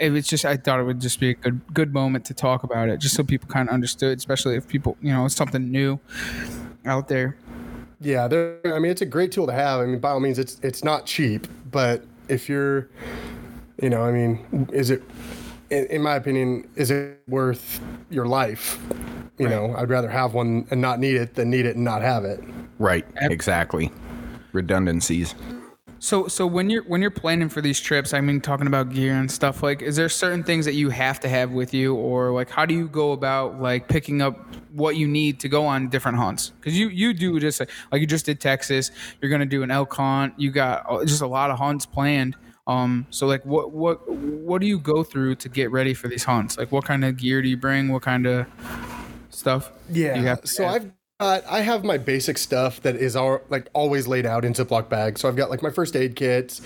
it was just I thought it would just be a good good moment to talk about it, just so people kind of understood, especially if people, you know, it's something new out there. Yeah, they're, I mean, it's a great tool to have. I mean, by all means, it's it's not cheap, but if you're, you know, I mean, is it, in, in my opinion, is it worth your life? You know, I'd rather have one and not need it than need it and not have it. Right. Exactly. Redundancies. So so when you're when you're planning for these trips, I mean talking about gear and stuff like is there certain things that you have to have with you or like how do you go about like picking up what you need to go on different hunts? Cuz you you do just like, like you just did Texas, you're going to do an elk hunt, you got uh, just a lot of hunts planned. Um so like what what what do you go through to get ready for these hunts? Like what kind of gear do you bring? What kind of stuff? do you have to so have? I've got I have my basic stuff that is all like always laid out in Ziploc bags. So I've got like my first aid kits,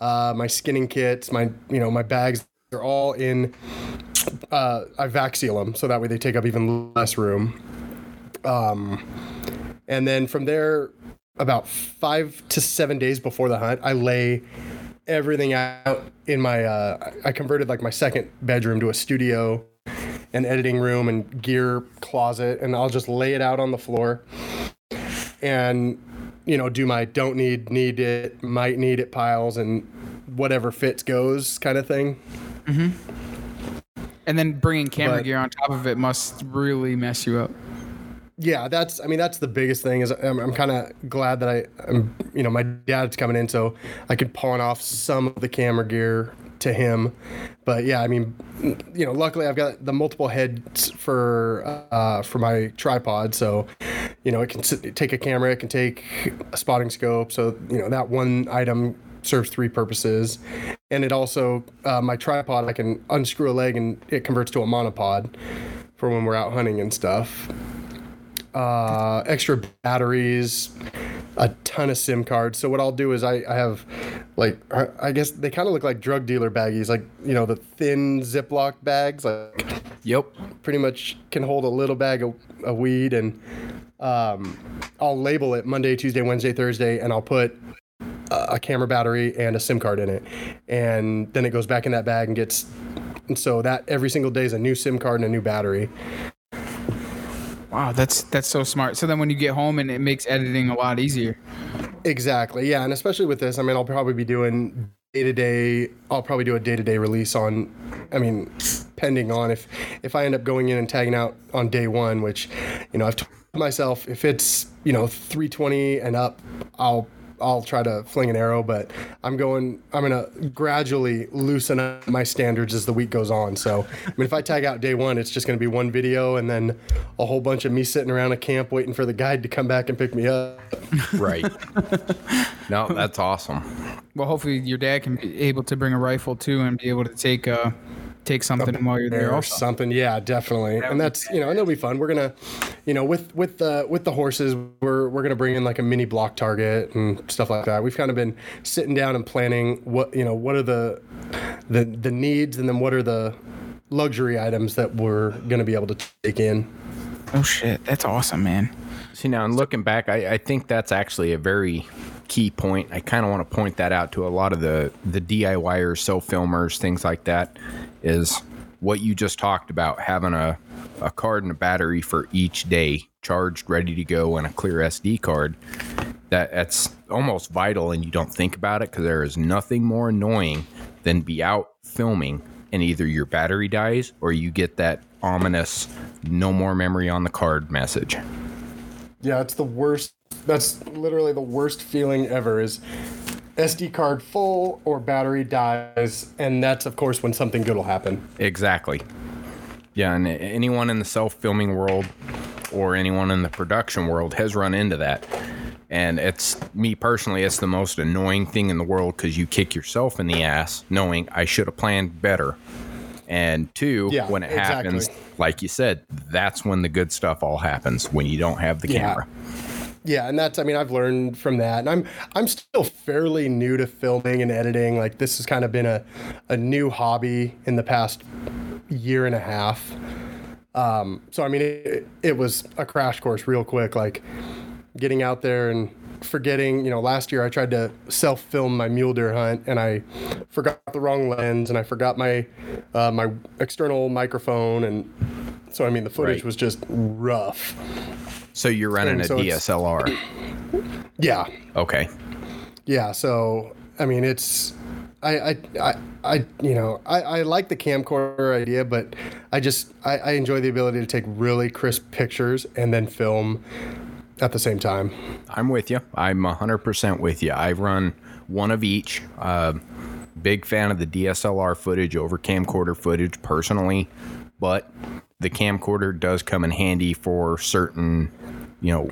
uh, my skinning kits, my you know my bags. They're all in. Uh, I vac seal them so that way they take up even less room. Um, and then from there, about five to seven days before the hunt, I lay everything out in my. Uh, I converted like my second bedroom to a studio an editing room and gear closet and I'll just lay it out on the floor and you know do my don't need need it might need it piles and whatever fits goes kind of thing and then bringing camera but- gear on top of it must really mess you up. Yeah that's i mean that's the biggest thing is i'm, I'm kind of glad that i am you know my dad's coming in so i could pawn off some of the camera gear to him. But yeah i mean you know luckily i've got the multiple heads for uh for my tripod so you know it can take a camera it can take a spotting scope so you know that one item serves three purposes. And it also uh, my tripod i can unscrew a leg and it converts to a monopod for when we're out hunting and stuff uh, extra batteries, a ton of SIM cards. So what I'll do is I, I have like I- guess they kind of look like drug dealer baggies, like you know the thin Ziploc bags, like Yep. pretty much can hold a little bag of, of weed, and um, I'll label it Monday, Tuesday, Wednesday, Thursday, and I'll put a a camera battery and a SIM card in it, and then it goes back in that bag and gets. And so that every single day is a new SIM card and a new battery. Wow, that's that's so smart. So then when you get home and it makes editing a lot easier. Exactly. Yeah, and especially with this, I mean, I'll probably be doing day to day. I'll probably do a day to day release on. I mean, pending on if if I end up going in and tagging out on day one, which, you know, I've told myself if it's you know 320 and up, I'll I'll try to fling an arrow, but I'm going. I'm gonna gradually loosen up my standards as the week goes on. So, I mean, if I tag out day one, it's just gonna be one video and then a whole bunch of me sitting around a camp waiting for the guide to come back and pick me up. Right. no, that's awesome. Well, hopefully your dad can be able to bring a rifle too and be able to take uh take something while you're there. or Also. something. Yeah, definitely. And that's you know, and it'll be fun. We're gonna, you know, with with the with the horses, we're we're gonna bring in like a mini block target and stuff like that. We've kind of been sitting down and planning what you know what are the the the needs and then what are the luxury items that we're gonna be able to take in. Oh shit, that's awesome, man. See now, and looking back, I, I think that's actually a very key point. I kind of want to point that out to a lot of the the DIYers, self filmers, things like that. Is what you just talked about having a a card and a battery for each day, charged, ready to go, and a clear SD card. That that's almost vital, and you don't think about it because there is nothing more annoying than be out filming and either your battery dies or you get that ominous "no more memory on the card" message. Yeah, it's the worst. That's literally the worst feeling ever. Is SD card full or battery dies, and that's of course when something good will happen. Exactly. Yeah, and anyone in the self filming world or anyone in the production world has run into that. And it's me personally, it's the most annoying thing in the world because you kick yourself in the ass knowing I should have planned better. And two, Yeah, when it exactly. happens, like you said, that's when the good stuff all happens when you don't have the Yeah. camera. Yeah, and that's I mean I've learned from that, and I'm I'm still fairly new to filming and editing. Like this has kind of been a a new hobby in the past year and a half. Um, so I mean it, it was a crash course real quick, like getting out there and forgetting. You know, last year I tried to self film my mule deer hunt, and I forgot the wrong lens, and I forgot my uh, my external microphone, and so I mean the footage Right. was just rough. So you're running a DSLR. Yeah, Okay. yeah. So I mean, it's I I I, I you know I, I like the camcorder idea, but I just I, I enjoy the ability to take really crisp pictures and then film at the same time. I'm with you. I'm 100% with you. I run one of each. Uh, big fan of the DSLR footage over camcorder footage personally, but the camcorder does come in handy for certain, you know,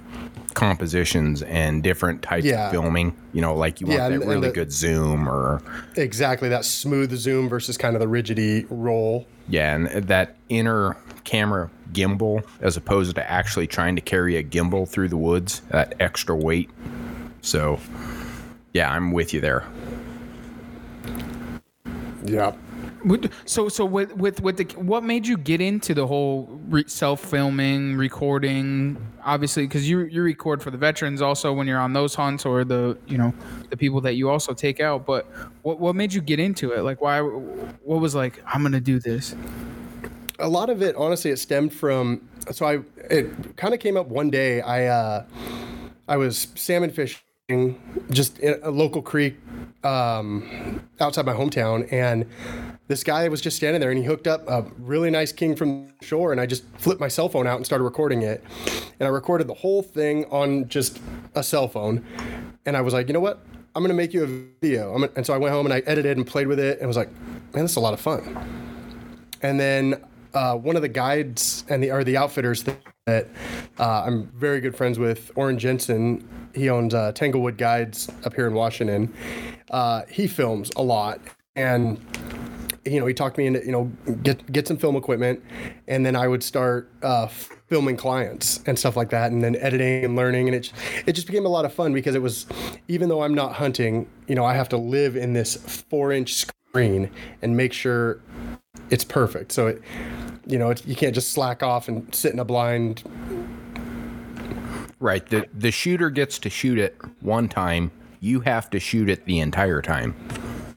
compositions and different types Yeah. of filming. You know, like you want Yeah, that and really the- good zoom or Exactly that smooth zoom versus kind of the rigidity roll. Yeah, and that inner camera gimbal, as opposed to actually trying to carry a gimbal through the woods, that extra weight. So, yeah, I'm with you there. Yeah. So so with with with the what made you get into the whole re- self filming, recording? Obviously, because you you record for the veterans also when you're on those hunts or the you know the people that you also take out. But what what made you get into it? Like why? What was like I'm gonna do this? a lot of it honestly it stemmed from so i it kind of came up one day i uh i was salmon fishing just in a local creek um outside my hometown and this guy was just standing there and he hooked up a really nice king from shore and i just flipped my cell phone out and started recording it. And i recorded the whole thing on just a cell phone and i was like you know what? I'm gonna make you a video. And so i went home and i edited and played with it and was like man this is a lot of fun. And then uh, one of the guides and the or the outfitters that, that uh, I'm very good friends with, Oren Jensen. He owns uh, Tanglewood Guides up here in Washington. Uh, he films a lot, and you know he talked me into you know get get some film equipment, and then I would start uh, filming clients and stuff like that, and then editing and learning, and it it just became a lot of fun because it was even though I'm not hunting, you know I have to live in this four inch screen and make sure it's perfect. So it, you know, you can't just slack off and sit in a blind. Right. The the shooter gets to shoot it one time. You have to shoot it the entire time.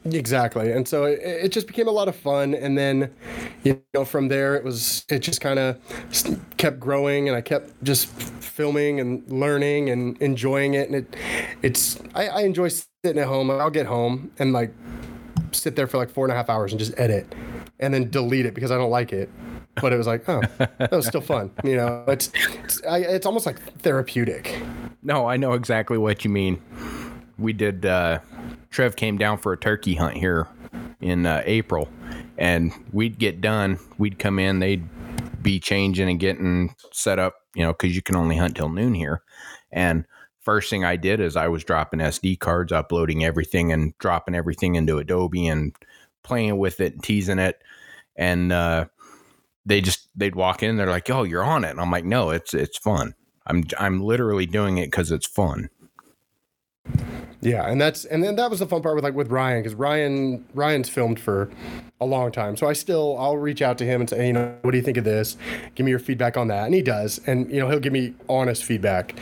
Exactly. And so it, it just became a lot of fun. And then, you know, from there it was, it just kind of kept growing and I kept just filming and learning and enjoying it. And it, it's, I, I enjoy sitting at home. I'll get home and like sit there for like four and a half hours and just edit and then delete it because I don't like it. But it was like, oh, that was still fun. You know, it's, it's, I, it's almost like therapeutic. No, I know exactly what you mean. We did. Uh, Trev came down for a turkey hunt here in uh, April, and we'd get done. We'd come in. They'd be changing and getting set up. You know, because you can only hunt till noon here. And first thing I did is I was dropping SD cards, uploading everything, and dropping everything into Adobe and playing with it and teasing it. And uh, they just they'd walk in. They're like, "Oh, you're on it," and I'm like, "No, it's it's fun. I'm I'm literally doing it because it's fun." Yeah, and that's and then that was the fun part with like with Ryan because Ryan Ryan's filmed for a long time, so I still I'll reach out to him and say, hey, you know, what do you think of this? Give me your feedback on that, and he does, and you know he'll give me honest feedback,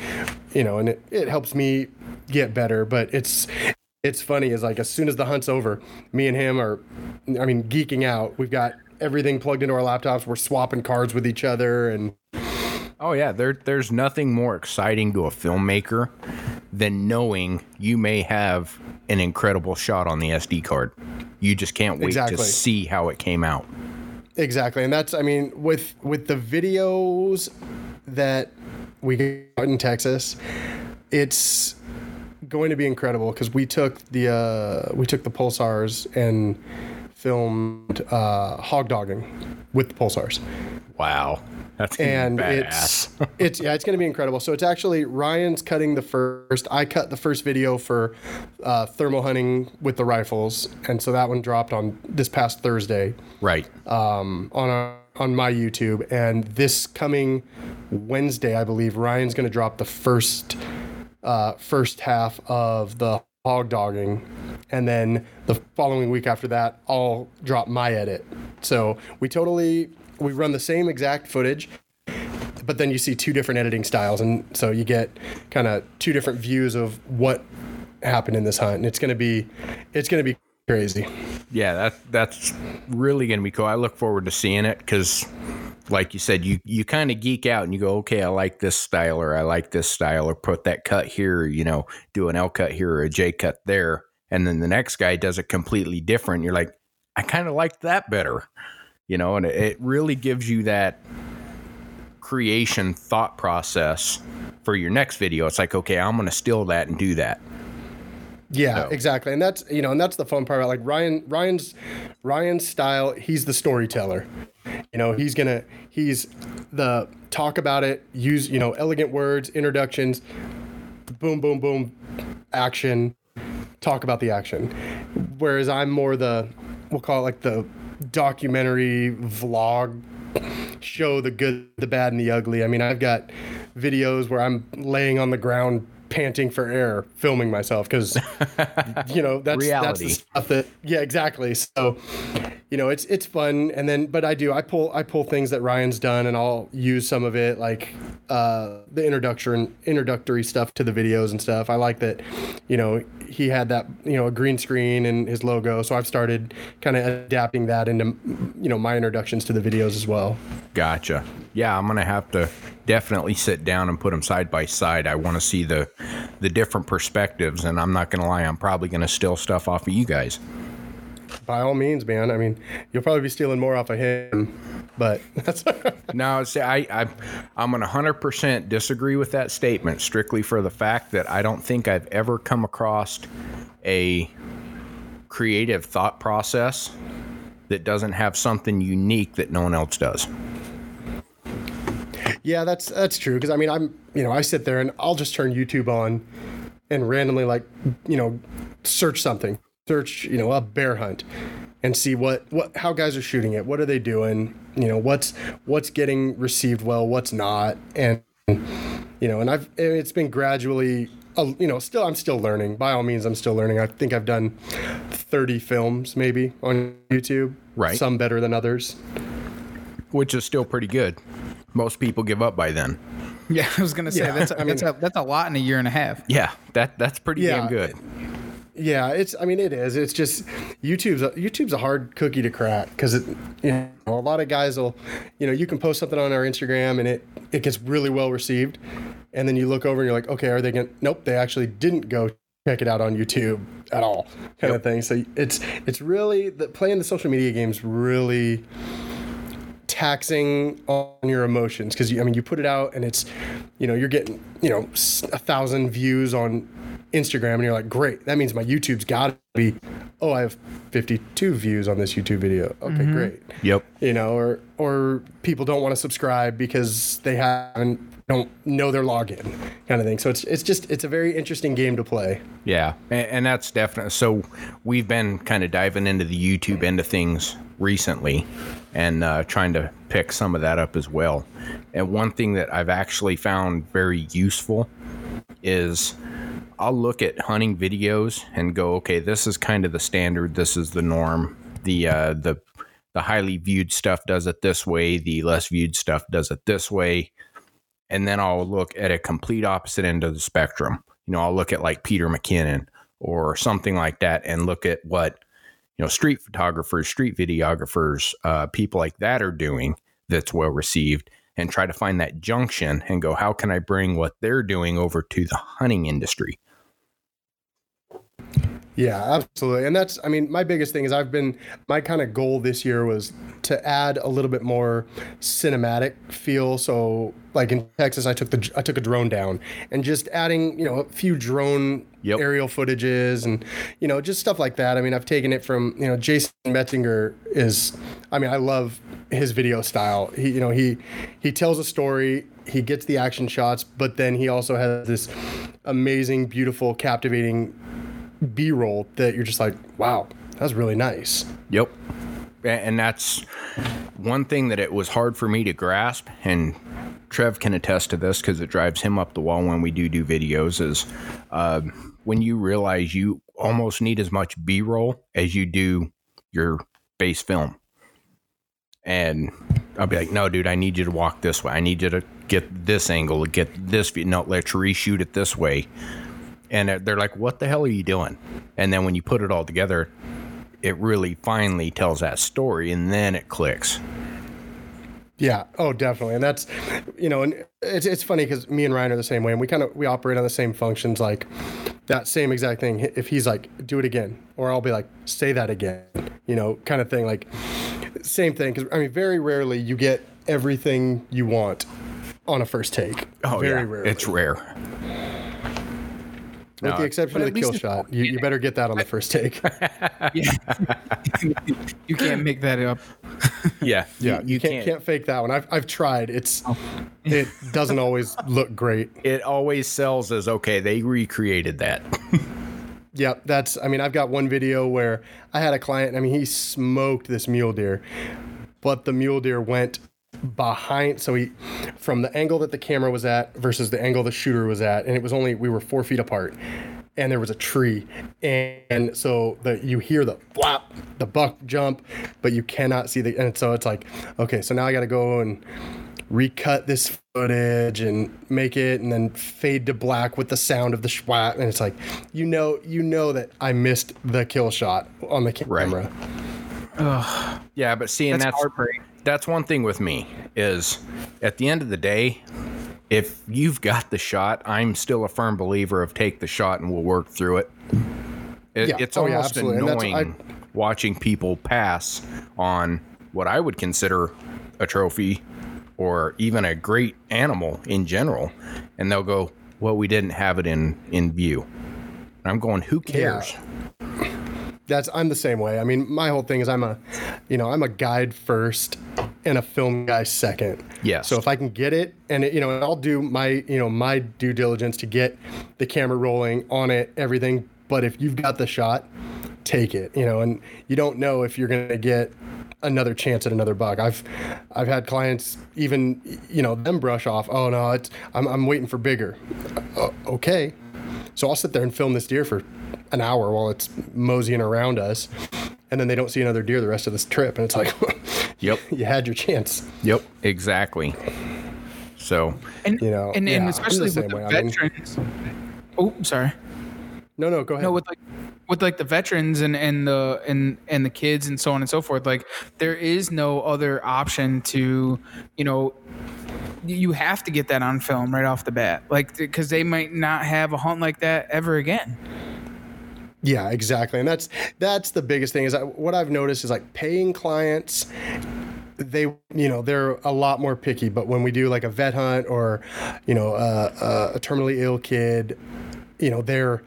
you know, and it, it helps me get better. But it's it's funny is like as soon as the hunt's over, me and him are, I mean, geeking out. We've got everything plugged into our laptops. We're swapping cards with each other, and Oh yeah, there there's nothing more exciting to a filmmaker than knowing you may have an incredible shot on the SD card. You just can't wait Exactly. to see how it came out. Exactly, and that's I mean with with the videos that we got in Texas, it's going to be incredible because we took the uh, we took the pulsars and filmed uh, hog dogging with the pulsars, Wow. That's gonna and it's it's yeah it's going to be incredible. So it's actually Ryan's cutting the first. I cut the first video for uh, thermal hunting with the rifles, and so that one dropped on this past Thursday right. um, on our, on my YouTube. And this coming Wednesday, I believe Ryan's going to drop the first uh, first half of the hog dogging, and then the following week after that, I'll drop my edit. So we totally we run the same exact footage. But then you see two different editing styles, and so you get kind of two different views of what happened in this hunt, and it's gonna be, it's gonna be crazy. Yeah, that that's really going to be cool. I look forward to seeing it because, like you said, you you kind of geek out and you go, okay, I like this style or I like this style or put that cut here, you know, do an L cut here or a J cut there, and then the next guy does it completely different. You're like, I kind of like that better, you know, and it, it really gives you that creation thought process for your next video. It's like, okay, I'm going to steal that and do that. Yeah, So- exactly. And that's you know, and that's the fun part about like Ryan Ryan's Ryan's style, he's the storyteller. You know, he's gonna he's the talk about it, use, you know, elegant words, introductions, boom, boom, boom, action, talk about the action. Whereas I'm more the we'll call it like the documentary vlog show the good, the bad, and the ugly. I mean, I've got videos where I'm laying on the ground panting for air, filming myself because you know that's that's the stuff that yeah exactly. So you know it's it's fun, and then but I do I pull I pull things that Ryan's done, and I'll use some of it like uh, the introduction introductory stuff to the videos and stuff. I like that, you know. He had that, you know, a green screen and his logo, so I've started kind of adapting that into, you know, my introductions to the videos as well. Gotcha. Yeah, I'm gonna have to definitely sit down and put them side by side. I want to see the the different perspectives, and I'm not gonna lie, I'm probably gonna steal stuff off of you guys. By all means, man. I mean, you'll probably be stealing more off of him, but that's No, see, I, I I'm gonna hundred percent disagree with that statement, strictly for the fact that I don't think I've ever come across a creative thought process that doesn't have something unique that no one else does. Yeah, that's that's true. Because I mean, I'm you know I sit there and I'll just turn YouTube on and randomly like you know search something, search you know a bear hunt, and see what what how guys are shooting it. What are they doing? You know what's what's getting received well, what's not, and you know, and I've and it's been gradually. You know, still I'm still learning. By all means, I'm still learning. I think I've done 30 films maybe on YouTube. Right. Some better than others. Which is still pretty good. Most people give up by then. Yeah, I was gonna say Yeah, that's I that's a, that's a lot in a year and a half. Yeah, that that's pretty Yeah. damn good. Yeah, it's. I mean, it is. It's just YouTube's a, YouTube's a hard cookie to crack because it. You know, a lot of guys will, you know, you can post something on our Instagram and it it gets really well received, and then you look over and you're like, okay, are they going? to Nope, they actually didn't go check it out on YouTube at all, kind of thing. So it's it's really the playing the social media games really taxing on your emotions because you, I mean you put it out and it's you know you're getting you know a thousand views on Instagram and you're like great that means my YouTube's got to be oh I have 52 views on this YouTube video. Okay mm-hmm. great. Yep. you know or or people don't want to subscribe because they haven't don't know their login kind of thing so it's it's just it's a very interesting game to play Yeah, and, and that's definitely so. We've been kind of diving into the YouTube end of things recently, and uh, trying to pick some of that up as well. And one thing that I've actually found very useful is I'll look at hunting videos and go, okay, this is kind of the standard. This is the norm. The uh, the the highly viewed stuff does it this way. The less viewed stuff does it this way. And then I'll look at a complete opposite end of the spectrum. You know, I'll look at like Peter McKinnon or something like that and look at what, you know, street photographers, street videographers, uh, people like that are doing that's well received and try to find that junction and go, how can I bring what they're doing over to the hunting industry? Yeah, absolutely. And that's, I mean, my biggest thing is I've been, my kind of goal this year was to add a little bit more cinematic feel. So, like in Texas, I took the, I took a drone down and just adding, you know, a few drone Yep. aerial footages and, you know, just stuff like that. I mean, I've taken it from, you know, Jason Matzinger is, I mean, I love his video style. He, you know, he, he tells a story, he gets the action shots, but then he also has this amazing, beautiful, captivating b-roll that you're just like wow that's really nice Yep. And that's one thing that it was hard for me to grasp. And Trev can attest to this because it drives him up the wall when we do do videos. Is uh, when you realize you almost need as much B roll as you do your base film. And I'll be like, no, dude, I need you to walk this way. I need you to get this angle, get this view. No, let's reshoot it this way. And they're- like, what the hell are you doing? And then when you put it all together, it really finally tells that story and then it clicks. Yeah. Oh, definitely. And that's, you know, and it's it's funny because me and Ryan are the same way, and we kind of we operate on the same functions, like that same exact thing. If he's like, do it again, or I'll be like, say that again, you know, kind of thing. Like, same thing. Because I mean, very rarely you get everything you want on a first take. Oh, very yeah. rarely. It's rare. With no, the exception of the kill shot. You, you better get that on the first take. You can't make that up. Yeah. Yeah, you, can't, can't fake that one. I've I've tried. It's oh. it doesn't always look great. It always sells as okay, they recreated that. Yep, that's. I mean, I've got one video where I had a client. I mean, he smoked this mule deer, but the mule deer went behind. So he, from the angle that the camera was at versus the angle the shooter was at, and it was only we were four feet apart, and there was a tree, and, and so the you hear the flap, the buck jump, but you cannot see the. And so it's like, okay, so now I got to go and recut this footage and make it and then fade to black with the sound of the schwat and it's like you know you know that I missed the kill shot on the camera. Right. Yeah, but seeing That's that's heartbreak. That's one thing with me is at the end of the day, if you've got the shot, I'm still a firm believer of take the shot and we'll work through it. It- Yeah. It's Oh, almost that's- annoying watching people pass on what I would consider a trophy or even a great animal in general, and they'll go, "Well, we didn't have it in in view." And I'm going, "Who cares?" That's I'm the same way. I mean, my whole thing is I'm a you know, I'm a guide first and a film guy second. Yeah. So if I can get it and it, you know, I'll do my, you know, my due diligence to get the camera rolling on it, everything, but if you've got the shot, take it, you know, and you don't know if you're going to get another chance at another buck. I've I've had clients even you know them brush off. Oh no, it's I'm I'm waiting for bigger. Uh, okay, so I'll sit there and film this deer for an hour while it's moseying around us, and then they don't see another deer the rest of this trip, and it's like, Yep. you had your chance. Yep. Exactly. So And You know, and, and the especially same with the way. I mean- veterans. oh, sorry. No, no, go ahead. No, with like with like the veterans and and the and and the kids and so on and so forth. Like there is no other option to, you know, you have to get that on film right off the bat. Like because they might not have a hunt like that ever again. Yeah, exactly. And that's that's the biggest thing is that what I've noticed is like paying clients they you know they're a lot more picky but when we do like a vet hunt or you know a terminally ill kid you know they're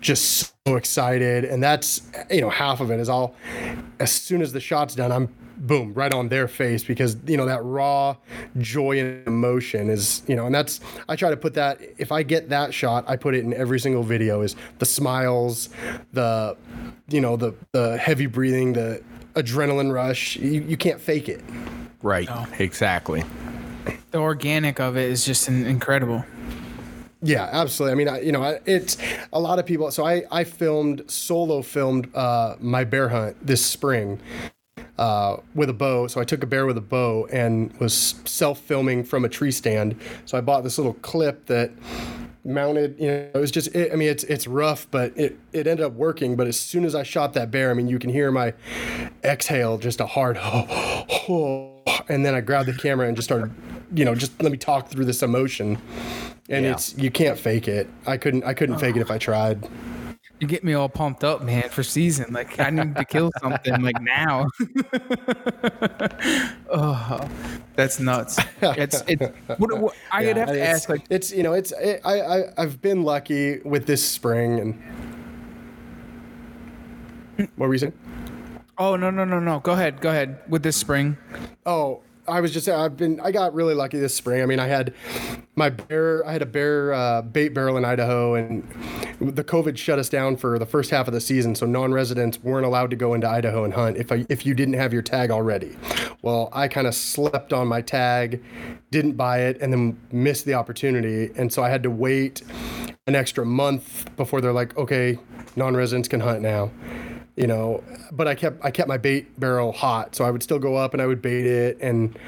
just so excited and that's you know half of it is all as soon as the shot's done i'm boom right on their face because you know that raw joy and emotion is you know and that's i try to put that if i get that shot i put it in every single video is the smiles the you know the the heavy breathing the adrenaline rush you, you can't fake it right. Exactly. The organic of it is just in, incredible. Yeah, absolutely. I mean, I, you know, it's a lot of people. So I, I filmed solo filmed uh, my bear hunt this spring uh, with a bow. So I took a bear with a bow and was self filming from a tree stand. So I bought this little clip that mounted. You know, it was just. It, I mean, it's it's rough, but it it ended up working. But as soon as I shot that bear, I mean, you can hear my exhale, just a hard. oh And then I grabbed the camera and just started, you know, just let me talk through this emotion and Yeah. it's you can't fake it. I couldn't I couldn't fake it if I tried. You get me all pumped up, man, for season. Like I need to kill something like now. oh, that's nuts. It's it's. What, what, I would have to it's, ask, like, it's you know it's it, I I I've been lucky with this spring and what were you saying? oh no no no no. Go ahead, go ahead with this spring. Oh, I was just I've been I got really lucky this spring. I mean, I had my bear I had a bear uh, bait barrel in Idaho and the COVID shut us down for the first half of the season, so non-residents weren't allowed to go into Idaho and hunt if I, if you didn't have your tag already. Well, I kind of slept on my tag, didn't buy it, and then missed the opportunity, and so I had to wait an extra month before they're like, okay, non-residents can hunt now you know but i kept i kept my bait barrel hot so i would still go up and i would bait it and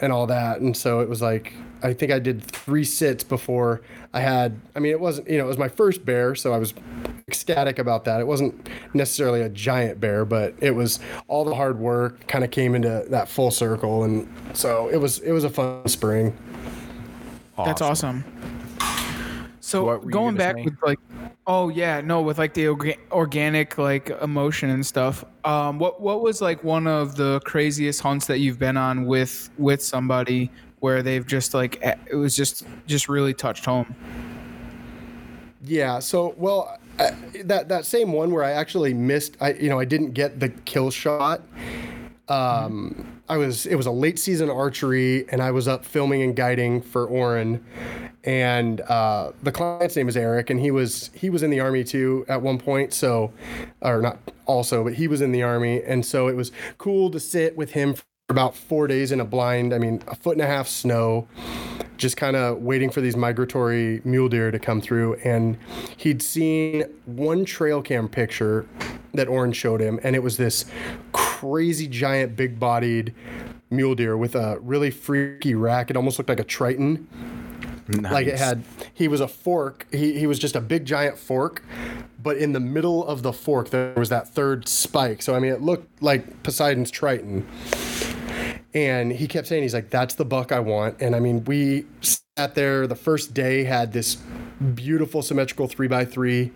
and all that and so it was like i think i did three sits before i had i mean it wasn't you know it was my first bear so i was ecstatic about that. It wasn't necessarily a giant bear, but it was all the hard work kind of came into that full circle, and so it was it was a fun spring. That's awesome. So What going back say? with like, oh yeah, no, with like the orga- organic like emotion and stuff. Um, what what was like one of the craziest hunts that you've been on with with somebody where they've just like it was just just really touched home. Yeah. So, well, uh, that that same one where I actually missed, I you know, I didn't get the kill shot. Um, I was it was a late season archery, and I was up filming and guiding for Oren, and uh, the client's name is Eric, and he was he was in the army too at one point. So, or not also, but he was in the army, and so it was cool to sit with him about four days in a blind. I mean, a foot and a half snow just kind of waiting for these migratory mule deer to come through. And he'd seen one trail cam picture that Oren showed him, and it was this crazy giant, big bodied mule deer with a really freaky rack. It almost looked like a Triton. Like it had, he was a fork. He, he was just a big giant fork, but in the middle of the fork, there was that third spike. So, I mean, it looked like Poseidon's Triton and he kept saying he's like that's the buck i want. And i mean we sat there the first day had this beautiful symmetrical three by three.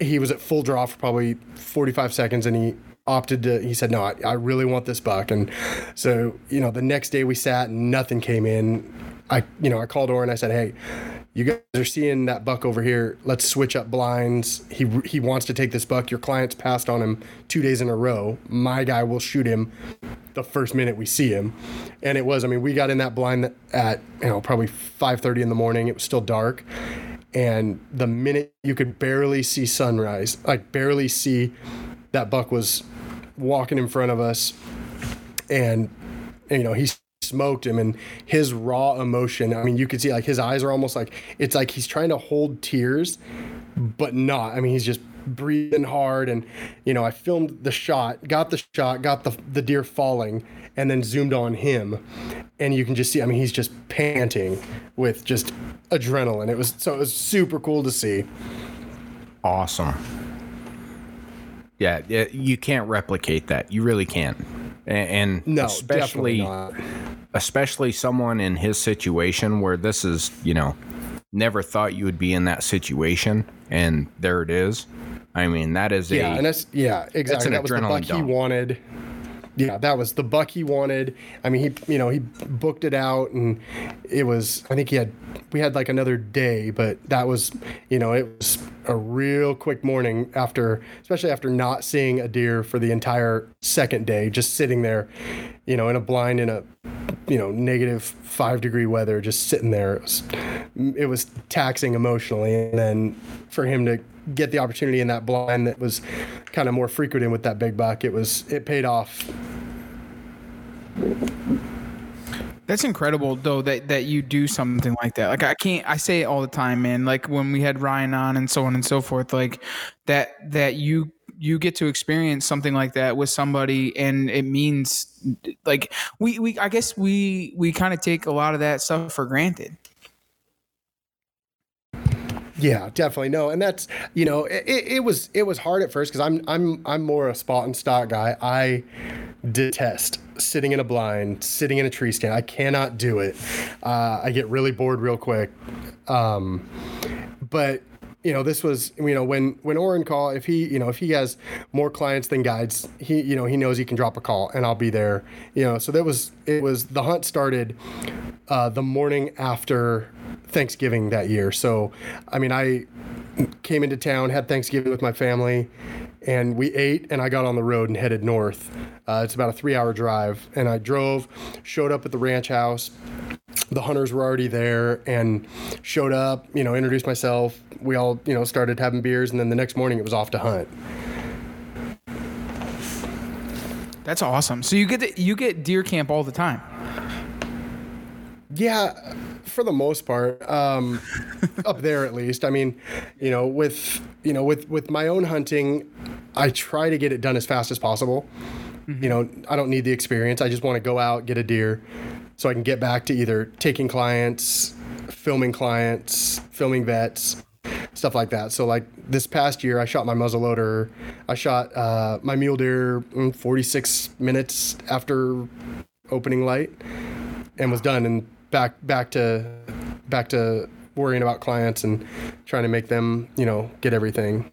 He was at full draw for probably 45 seconds and he opted to he said no I, I really want this buck. And so you know the next day we sat and nothing came in. I you know i called Oren. And i said hey you guys are seeing that buck over here. Let's switch up blinds. He he wants to take this buck. Your client's passed on him two days in a row. My guy will shoot him the first minute we see him. And it was i mean we got in that blind at you know probably 5.30 in the morning. It was still dark. And the minute you could barely see sunrise like barely see that buck was walking in front of us. And you know he smoked him and his raw emotion i mean you could see like his eyes are almost like it's like he's trying to hold tears but not i mean he's just breathing hard and you know i filmed the shot got the shot got the the deer falling and then zoomed on him and you can just see i mean he's just panting with just adrenaline it was so it was super cool to see awesome. Yeah, yeah, you can't replicate that. You really can't. And, no especially especially someone in his situation where this is, you know, never thought you would be in that situation and there it is. I mean, that is Yeah, a and that's yeah, exactly. an that was the buck he wanted. Yeah, that was the buck he wanted. I mean, he you know he booked it out, and it was. I think he had we had like another day, but that was you know it was a real quick morning after, especially after not seeing a deer for the entire second day, just sitting there, you know, in a blind in a you know negative five degree weather, just sitting there. It was, it was taxing emotionally, and then for him to get the opportunity in that blind that was kind of more frequent in with that big buck, it was it paid off. That's incredible though that that you do something like that. Like I can't I say it all the time, man. Like when we had Ryan on and so on and so forth, like that that you you get to experience something like that with somebody and it means like we we I guess we we kind of take a lot of that stuff for granted. Yeah, definitely no, and that's you know it, it was it was hard at first because I'm I'm I'm more a spot and stalk guy. I detest sitting in a blind, sitting in a tree stand. I cannot do it. Uh, I get really bored real quick. Um, but you know this was you know when when Oren call if he you know if he has more clients than guides he you know he knows he can drop a call and I'll be there you know. So that was it was the hunt started uh, the morning after Thanksgiving that year. So I mean I came into town had Thanksgiving with my family and we ate and I got on the road and headed north uh, it's about a three hour drive and I drove showed up at the ranch house the hunters were already there and showed up, you know, introduced myself. We all, you know, started having beers and then the next morning it was off to hunt. That's awesome. So you get to, you get deer camp all the time. Yeah, for the most part, um, up there at least. I mean, you know, with you know, with with my own hunting, I try to get it done as fast as possible. You know, I don't need the experience. I just want to go out, get a deer, so I can get back to either taking clients, filming clients, filming vets. stuff like that. So like this past year, I shot my muzzleloader. I shot uh, my mule deer in 46 minutes after opening light, and was done. And back back to back to worrying about clients and trying to make them you know get everything.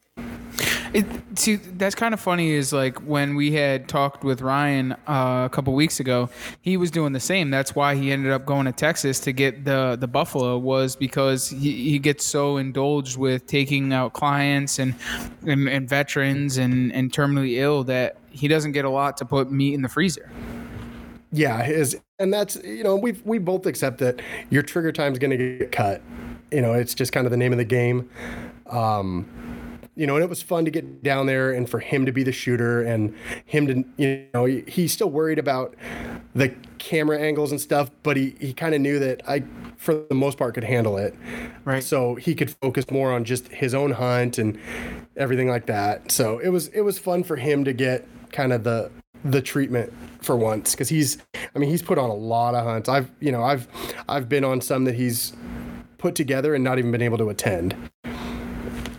It, see, that's kind of funny. Is like when we had talked with Ryan uh, a couple weeks ago, he was doing the same. That's why he ended up going to Texas to get the the buffalo was because he, he gets so indulged with taking out clients and and, and veterans and, and terminally ill that he doesn't get a lot to put meat in the freezer. Yeah, his and that's you know we we both accept that your trigger time is going to get cut. You know, it's just kind of the name of the game. Um, you know, and it was fun to get down there and for him to be the shooter and him to, you know, he, he's still worried about the camera angles and stuff, but he, he kind of knew that I, for the most part, could handle it. Right. So he could focus more on just his own hunt and everything like that. So it was, it was fun for him to get kind of the, the treatment for once because he's i mean he's put on a lot of hunts i've you know i've i've been on some that he's put together and not even been able to attend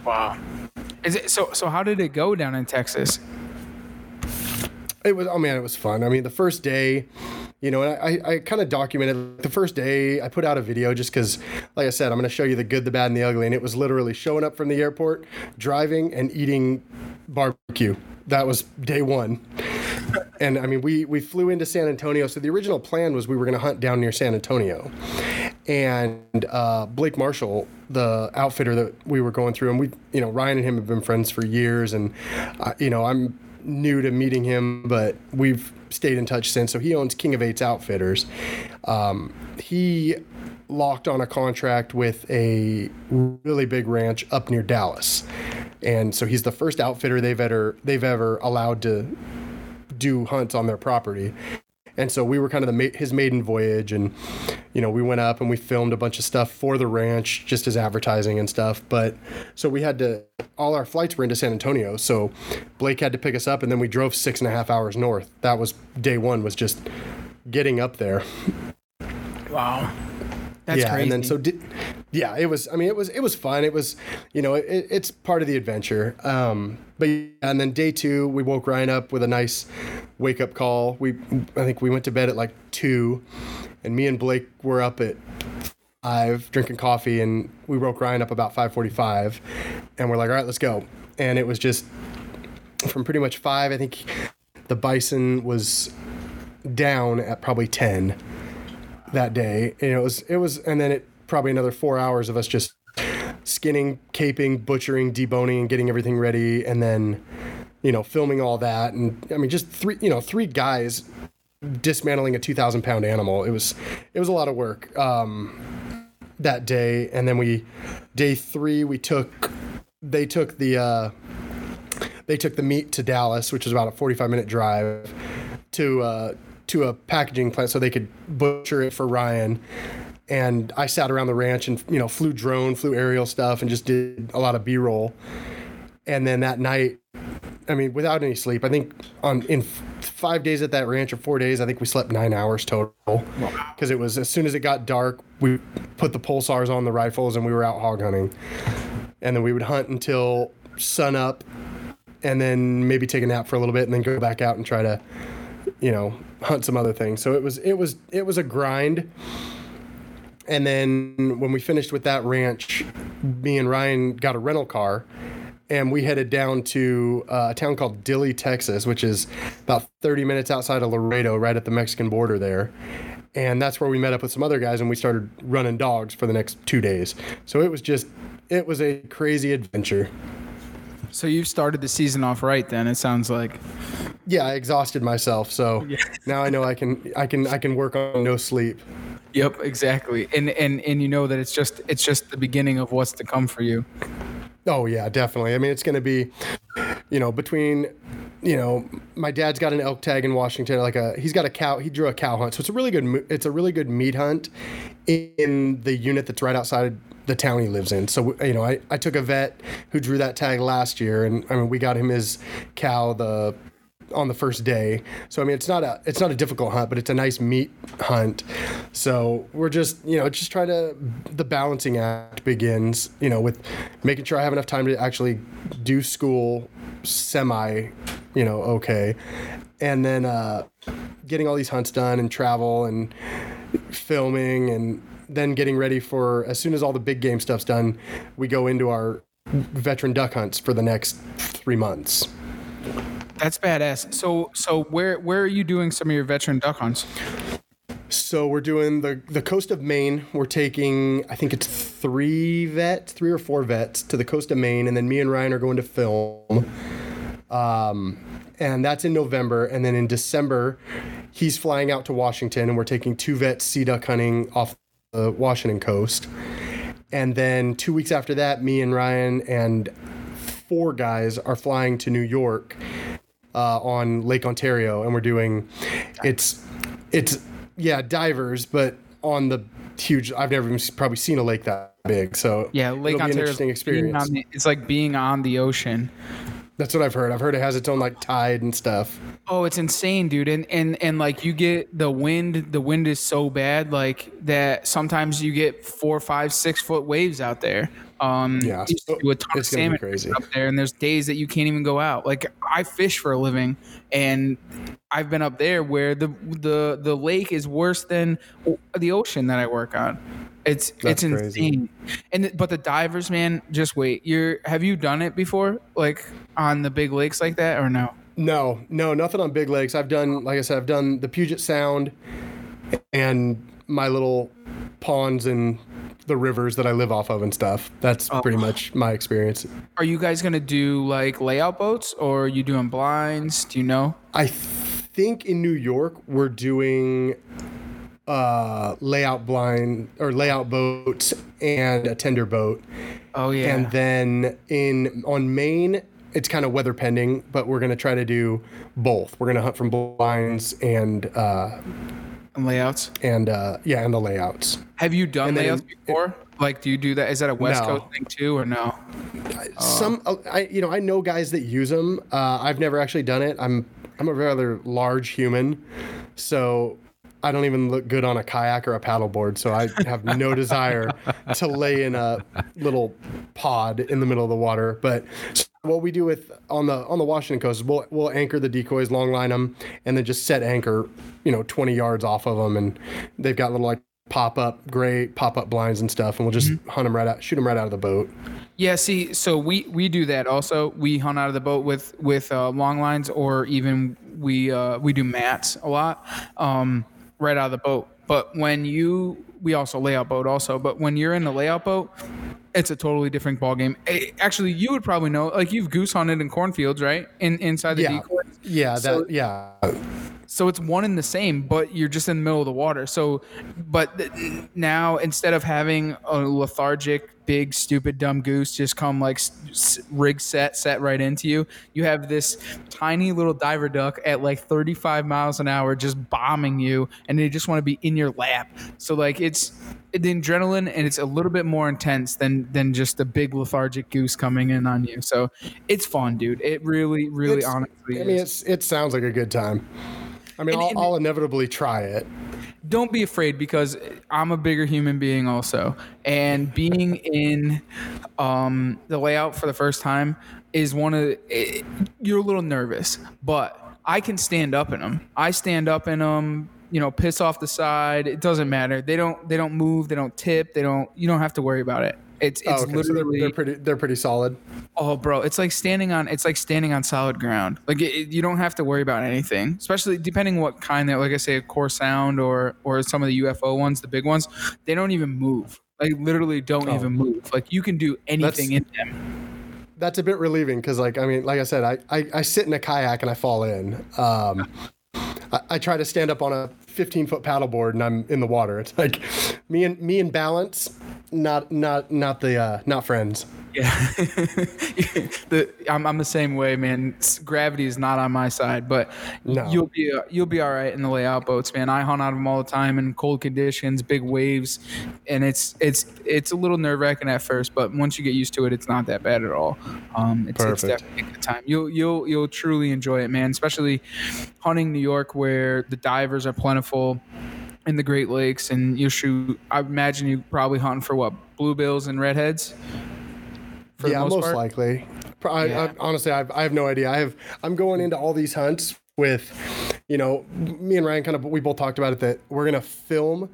Wow. Is it so? So how did it go down in Texas? It was oh man, it was fun. I mean, the first day, you know, and I, I kind of documented the first day. I put out a video just because, like I said, I'm going to show you the good, the bad, and the ugly. And it was literally showing up from the airport, driving, and eating barbecue. That was day one. And I mean, we we flew into San Antonio. So the original plan was we were going to hunt down near San Antonio, and uh, Blake Marshall, the outfitter that we were going through, and we, you know, Ryan and him have been friends for years, and uh, you know, I'm new to meeting him, but we've stayed in touch since. So he owns King of Eights Outfitters. Um, he locked on a contract with a really big ranch up near Dallas, and so he's the first outfitter they've ever they've ever allowed to do hunts on their property. And so we were kind of the his maiden voyage, and you know we went up and we filmed a bunch of stuff for the ranch, just as advertising and stuff. But so we had to all our flights were into San Antonio, so Blake had to pick us up, and then we drove six and a half hours north. That was day one, was just getting up there. Wow. That's yeah, crazy. and then so did, yeah, it was. I mean, it was it was fun. It was, you know, it, it's part of the adventure. Um, but yeah, and then day two, we woke Ryan up with a nice wake up call. We, I think we went to bed at like two, and me and Blake were up at five drinking coffee, and we woke Ryan up about five forty five, and we're like, all right, let's go. And it was just from pretty much five. I think the bison was down at probably ten that day. And it was it was and then it probably another four hours of us just skinning, caping, butchering, deboning, and getting everything ready, and then you know filming all that. And I mean, just three you know three guys dismantling a two thousand pound animal. It was it was a lot of work um, that day. And then we day three we took they took the. Uh, they took the meat to Dallas, which was about a 45 minute drive to uh, to a packaging plant so they could butcher it for Ryan. And I sat around the ranch and you know flew drone, flew aerial stuff, and just did a lot of B roll. And then that night, I mean, without any sleep, I think on in five days at that ranch or four days, I think we slept nine hours total. Because it was as soon as it got dark, we put the pulsars on the rifles and we were out hog hunting. And then we would hunt until sun up, and then maybe take a nap for a little bit, and then go back out and try to, you know, hunt some other things. So it was it was it was a grind. And then when we finished with that ranch, me and Ryan got a rental car and we headed down to uh, a town called Dilley, Texas, which is about 30 minutes outside of Laredo, right at the Mexican border there. And that's where we met up with some other guys and we started running dogs for the next two days. So it was just, it was a crazy adventure. so you've started the season off right. Then it sounds like. Yeah, I exhausted myself. So now I know I can, I can, I can work on no sleep. Yep, exactly. And and and you know that it's just it's just the beginning of what's to come for you. Oh yeah, definitely. I mean, it's going to be, you know, between, you know, my dad's got an elk tag in Washington. Like a, he's got a cow. He drew a cow hunt, so it's a really good. It's a really good meat hunt in the unit that's right outside the town he lives in. So you know, I I took a vet who drew that tag last year, and I mean, we got him his cow the on the first day. So I mean, it's not a it's not a difficult hunt, but it's a nice meat hunt. So we're just you know just trying to the balancing act begins you know with making sure I have enough time to actually do school semi you know okay, and then uh, getting all these hunts done and travel and filming and then getting ready for as soon as all the big game stuff's done, we go into our veteran duck hunts for the next three months. That's badass. So so where where are you doing some of your veteran duck hunts? So we're doing the the coast of Maine. We're taking I think it's three vets, three or four vets to the coast of Maine, and then me and Ryan are going to film. Um, and that's in November, and then in December, he's flying out to Washington, and we're taking two vets sea duck hunting off the Washington coast. And then two weeks after that, me and Ryan and four guys are flying to New York uh, on Lake Ontario, and we're doing it's it's yeah divers, but on the huge. I've never even probably seen a lake that big, so Yeah, Lake it'll be an Ontario. interesting experience. it's like being on the ocean. That's what I've heard. I've heard it has its own like tide and stuff. Oh, it's insane, dude. And and and like you get the wind. The wind is so bad, like that. Sometimes you get four, five, six foot waves out there. Um, Yeah, used do a ton of salmon crazy. up there, and there's days that you can't even go out. Like I fish for a living, and I've been up there where the the the lake is worse than the ocean that I work on. It's That's it's crazy. insane. And but the divers, man, just wait. You're have you done it before, like on the big lakes like that, or no? No, no, nothing on big lakes. I've done, like I said, I've done the Puget Sound and my little ponds and the rivers that I live off of and stuff. That's Oh. pretty much my experience. Are you guys gonna do like layout boats or are you doing blinds? Do you know? I think in New York we're doing uh, layout blind or layout boat and a tender boat. Oh yeah. And then in on Maine, it's kind of weather pending, but we're gonna try to do both. We're gonna hunt from blinds and uh, And layouts. and uh, yeah, and the layouts. Have you done And layouts in- before? like, do you do that? Is that a West No. Coast thing too, or no? Some uh, I you know I know guys that use them. Uh, I've never actually done it. I'm I'm a rather large human, so I don't even look good on a kayak or a paddleboard. So I have no desire to lay in a little pod in the middle of the water. But what we do with on the on the Washington coast is we'll we'll anchor the decoys, long line them, and then just set anchor, you know, 20 yards off of them, and they've got little like pop up gray pop up blinds and stuff, and we'll just hunt them right out, shoot them right out of the boat. Yeah, see, so we we do that also. We hunt out of the boat with with uh, long lines, or even we uh, we do mats a lot, um, right out of the boat. But when you we also layout boat also. But when you're in the layout boat, it's a totally different ball game. Eh, Actually, you would probably know. Like you've goose hunted in cornfields, right? In inside the Yeah. decoys. Yeah, that yeah. So it's one and the same, but you're just in the middle of the water. So, but th- now instead of having a lethargic, big, stupid, dumb goose just come like rig set, set right into you, you have this tiny little diver duck at like 35 miles an hour just bombing you, and they just want to be in your lap. So like it's the adrenaline, and it's a little bit more intense than than just a big lethargic goose coming in on you. So it's fun, dude. It really, really, It's- honestly, I mean, it's it sounds like a good time. I mean, And- I'll, and- I'll inevitably try it. don't be afraid because I'm a bigger human being also, and being in um, the layout for the first time is one of it, you're a little nervous, but I can stand up in them. I stand up in them. You know, piss off the side. It doesn't matter. They don't. They don't move. They don't tip. They don't. You don't have to worry about it. It's it's Oh, okay, so they're, literally. they're pretty they're pretty solid. Oh, bro, it's like standing on it's like standing on solid ground. Like it, it- you don't have to worry about anything, especially depending what kind that, like I say, a core sound or or some of the UFO ones, the big ones. They don't even move. Like literally, don't even move. Like you can do anything in them. That's a bit relieving because, like, I mean, like I said, I, I I sit in a kayak and I fall in. Um, I, I try to stand up on a 15 foot paddleboard and I'm in the water. It's like me and me and balance not not not the uh, not friends. Yeah, the, I'm, I'm the same way, man. Gravity is not on my side, but No. you'll be uh, you'll be all right in the layout boats, man. I hunt out of them all the time in cold conditions, big waves, and it's it's it's a little nerve wracking at first, but once you get used to it, it's not that bad at all. Um, it's, it's definitely a good time. You'll you'll you'll truly enjoy it, man. Especially hunting New York, where the divers are plentiful in the Great Lakes, and you shoot. I imagine you probably hunting for what bluebills and redheads. For the yeah, most most, likely. I, Yeah. I, honestly, I've, I have no idea. I have. I'm going into all these hunts with, you know, me and Ryan kind of. We both talked about it that we're gonna film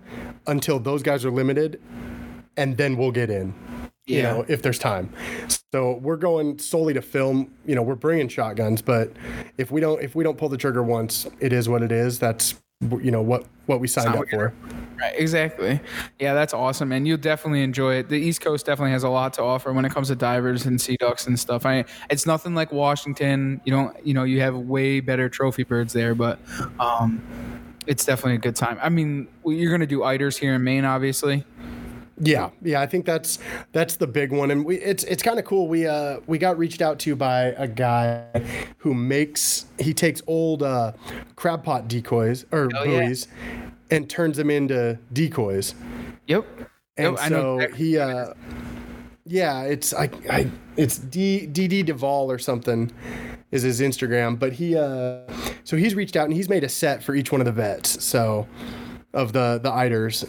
until those guys are limited, and then we'll get in. You Yeah. know, if there's time. So we're going solely to film. You know, we're bringing shotguns, but if we don't, if we don't pull the trigger once, it is what it is. That's you know what what we signed up for. Right, exactly. Yeah, that's awesome, and you'll definitely enjoy it. The East Coast definitely has a lot to offer when it comes to divers and sea ducks and stuff. I, it's nothing like Washington. You don't, you know, you have way better trophy birds there, but um, it's definitely a good time. I mean, you're gonna do eiders here in Maine, obviously. Yeah, yeah, I think that's that's the big one, and we it's it's kind of cool. We uh we got reached out to by a guy who makes he takes old uh, crab pot decoys or Oh, yeah. buoys and turns them into decoys, Yep. and Yep, I know so he uh yeah, it's I, I it's D D D Duvall or something is his Instagram, but he uh so he's reached out and he's made a set for each one of the vets, so of the the eiders,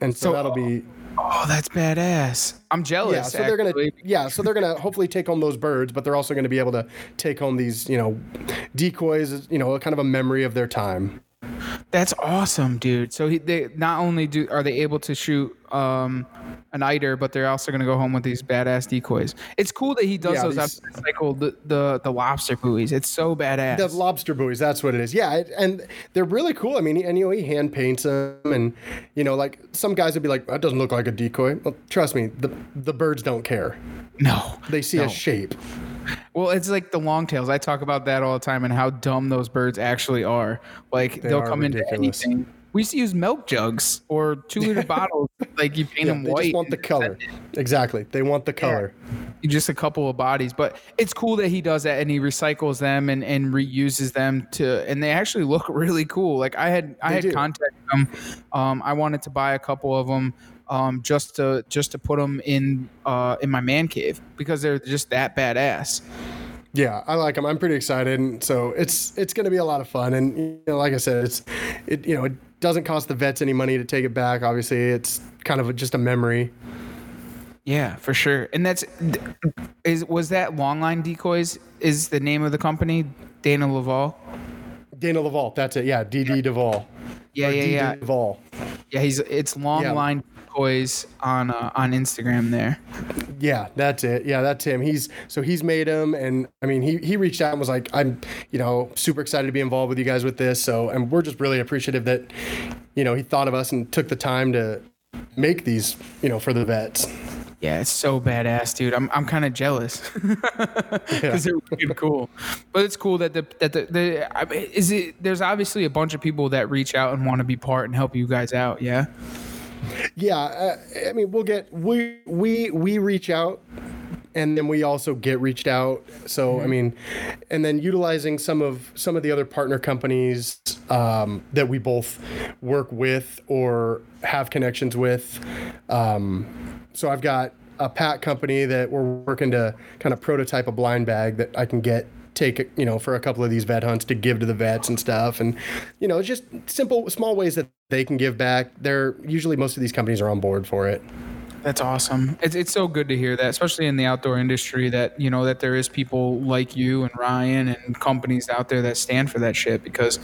and so, So- that'll be Oh, that's badass. I'm jealous. yeah, so they're gonna yeah, so they're gonna hopefully take home those birds, but they're also gonna be able to take home these you know decoys, you know, kind of a memory of their time. That's awesome, dude. So he, they not only do are they able to shoot um, an eider, but they're also gonna go home with these badass decoys. It's cool that he does Yeah, those these- the cycle, the, the the lobster buoys. It's so badass. The lobster buoys, that's what it is. Yeah, it, and they're really cool. I mean, and you know, he hand paints them, and you know, like some guys would be like, "That doesn't look like a decoy." Well, trust me, the the birds don't care. no, They see No. a shape. Well, it's like the longtails. I talk about that all the time and how dumb those birds actually are. Like they'll are come ridiculous. into anything. We used to use milk jugs or two liter bottles. Like you paint Yeah, them they white. just want the color. Exactly, they want the color. just a couple of bodies but it's cool that he does that and he recycles them and, and reuses them to and they actually look really cool like i had i They had do. contacted them um, i wanted to buy a couple of them um, just to just to put them in uh, in my man cave because they're just that badass Yeah, I like them. I'm pretty excited, and so it's it's going to be a lot of fun. And you know, like I said, it's it you know it doesn't cost the vets any money to take it back. Obviously, it's kind of a, just a memory. yeah for sure and that's is was that longline decoys is the name of the company dana laval Dana Laval, that's it. Yeah, DD Duvall. yeah Or yeah DD yeah Duvall. yeah he's it's long Yeah. Decoys on uh, on instagram there Yeah, that's it. Yeah, that's him. He's so he's made him, and I mean, he he reached out and was like, "I'm, you know, super excited to be involved with you guys with this." So, and we're just really appreciative that, you know, he thought of us and took the time to make these, you know, for the vets. Yeah, it's so badass, dude. I'm I'm kind of jealous because they're wicked cool. But it's cool that the that the, the I mean, is it. There's obviously a bunch of people that reach out and want to be part and help you guys out. Yeah. Yeah, uh, I mean, we'll get we we we reach out, and then we also get reached out. So I mean, and then utilizing some of some of the other partner companies um, that we both work with or have connections with. Um, so I've got a pat company that we're working to kind of prototype a blind bag that I can get take you know for a couple of these vet hunts to give to the vets and stuff and you know just simple small ways that they can give back they're usually most of these companies are on board for it That's awesome. It's it's so good to hear that, especially in the outdoor industry, that you know that there is people like you and Ryan and companies out there that stand for that shit. Because,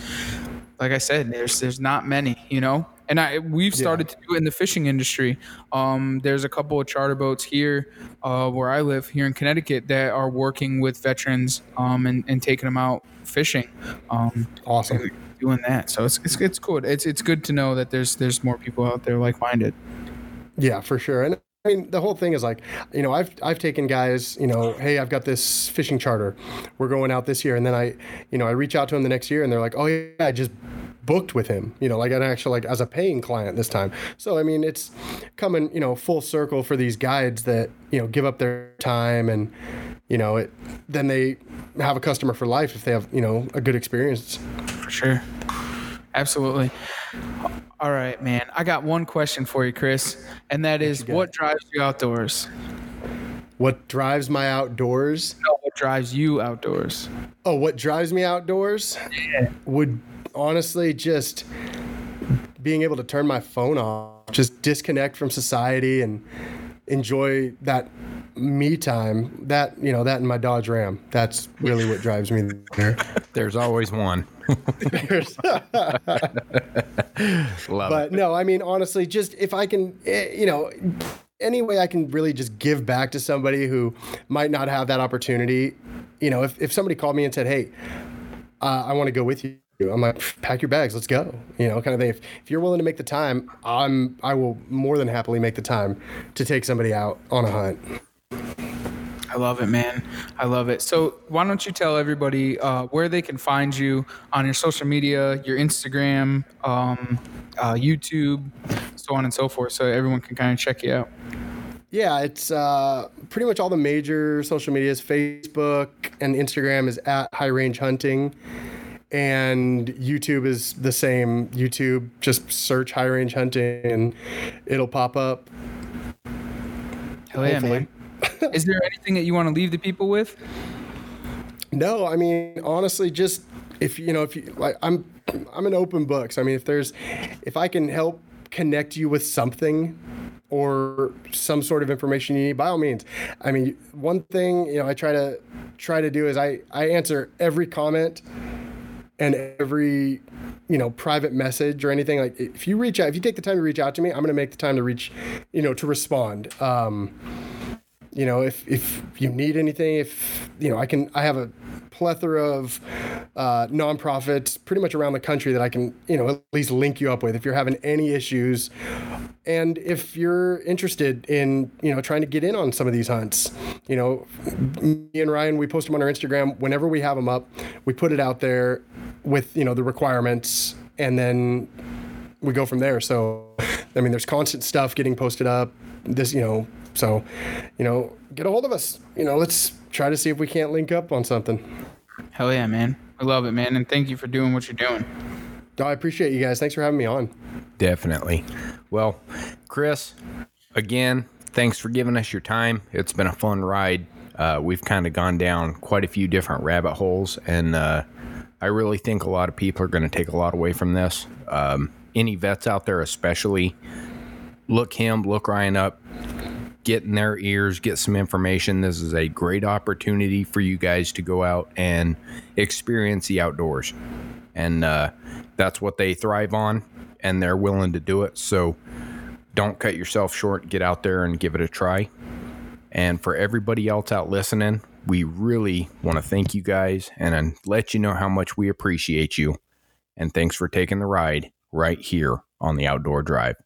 like I said, there's there's not many, you know. And I we've started to do it in the fishing industry. Um, there's a couple of charter boats here, uh, where I live here in Connecticut that are working with veterans um, and and taking them out fishing. Um, awesome doing that, so it's, it's it's cool. It's it's good to know that there's there's more people out there like minded. yeah for sure and I mean, the whole thing is like, you know, I've I've taken guys, you know, hey, I've got this fishing charter, we're going out this year, and then I, you know, I reach out to them the next year, and they're like, oh yeah, I just booked with him, you know, like an actual like as a paying client this time. So I mean, it's coming, you know, full circle for these guides that you know give up their time and you know it. Then they have a customer for life if they have you know a good experience. For sure. Absolutely. All right, man. I got one question for you, Chris, and that is got? what drives you outdoors? What drives my outdoors? No, what drives you outdoors? Oh, what drives me outdoors yeah. would honestly just being able to turn my phone off, just disconnect from society and enjoy that me time. That, you know, that and my Dodge Ram. That's really what drives me there. There's always one. Love but no, I mean, honestly, just if I can, eh, you know, any way I can really just give back to somebody who might not have that opportunity. You know, if, if somebody called me and said, hey, uh, I want to go with you. I'm like, pack your bags, let's go. You know, kind of thing. If, if you're willing to make the time, I'm I will more than happily make the time to take somebody out on a hunt. I love it, man. I love it. So, why don't you tell everybody uh, where they can find you on your social media, your Instagram, um, uh, YouTube, so on and so forth, so everyone can kind of check you out. Yeah, it's uh, pretty much all the major social medias. Facebook and Instagram is at High Range Hunting, and YouTube is the same. YouTube, just search High Range Hunting, and it'll pop up. Hell yeah, Hopefully. man. Is there anything that you want to leave the people with? No, I mean honestly, just if you know, if you like, I'm I'm an open book. So I mean, if there's, if I can help connect you with something or some sort of information you need, by all means. I mean, one thing you know, I try to try to do is I I answer every comment and every you know private message or anything like if you reach out if you take the time to reach out to me i'm going to make the time to reach you know to respond. Um you know if if you need anything if you know i can i have a plethora of uh, nonprofits pretty much around the country that i can you know at least link you up with if you're having any issues. And if you're interested in you know trying to get in on some of these hunts you know me and ryan we post them on our instagram. Whenever we have them up we put it out there with you know the requirements and then we go from there. So i mean there's constant stuff getting posted up. This you know so you know get a hold of us you know let's try to see if we can't link up on something Hell yeah, man. I love it, man. And thank you for doing what you're doing. Oh, i appreciate you guys thanks for having me on Definitely. Well, Chris, again, thanks for giving us your time. It's been a fun ride. Uh, we've kind of gone down quite a few different rabbit holes, and uh, I really think a lot of people are going to take a lot away from this. Um, any vets out there, especially, look him, look Ryan up, get in their ears, get some information. This is a great opportunity for you guys to go out and experience the outdoors. And uh, that's what they thrive on, and they're willing to do it. So don't cut yourself short. Get out there and give it a try. And for everybody else out listening, we really want to thank you guys and uh, let you know how much we appreciate you. And thanks for taking the ride right here on the Outdoor Drive.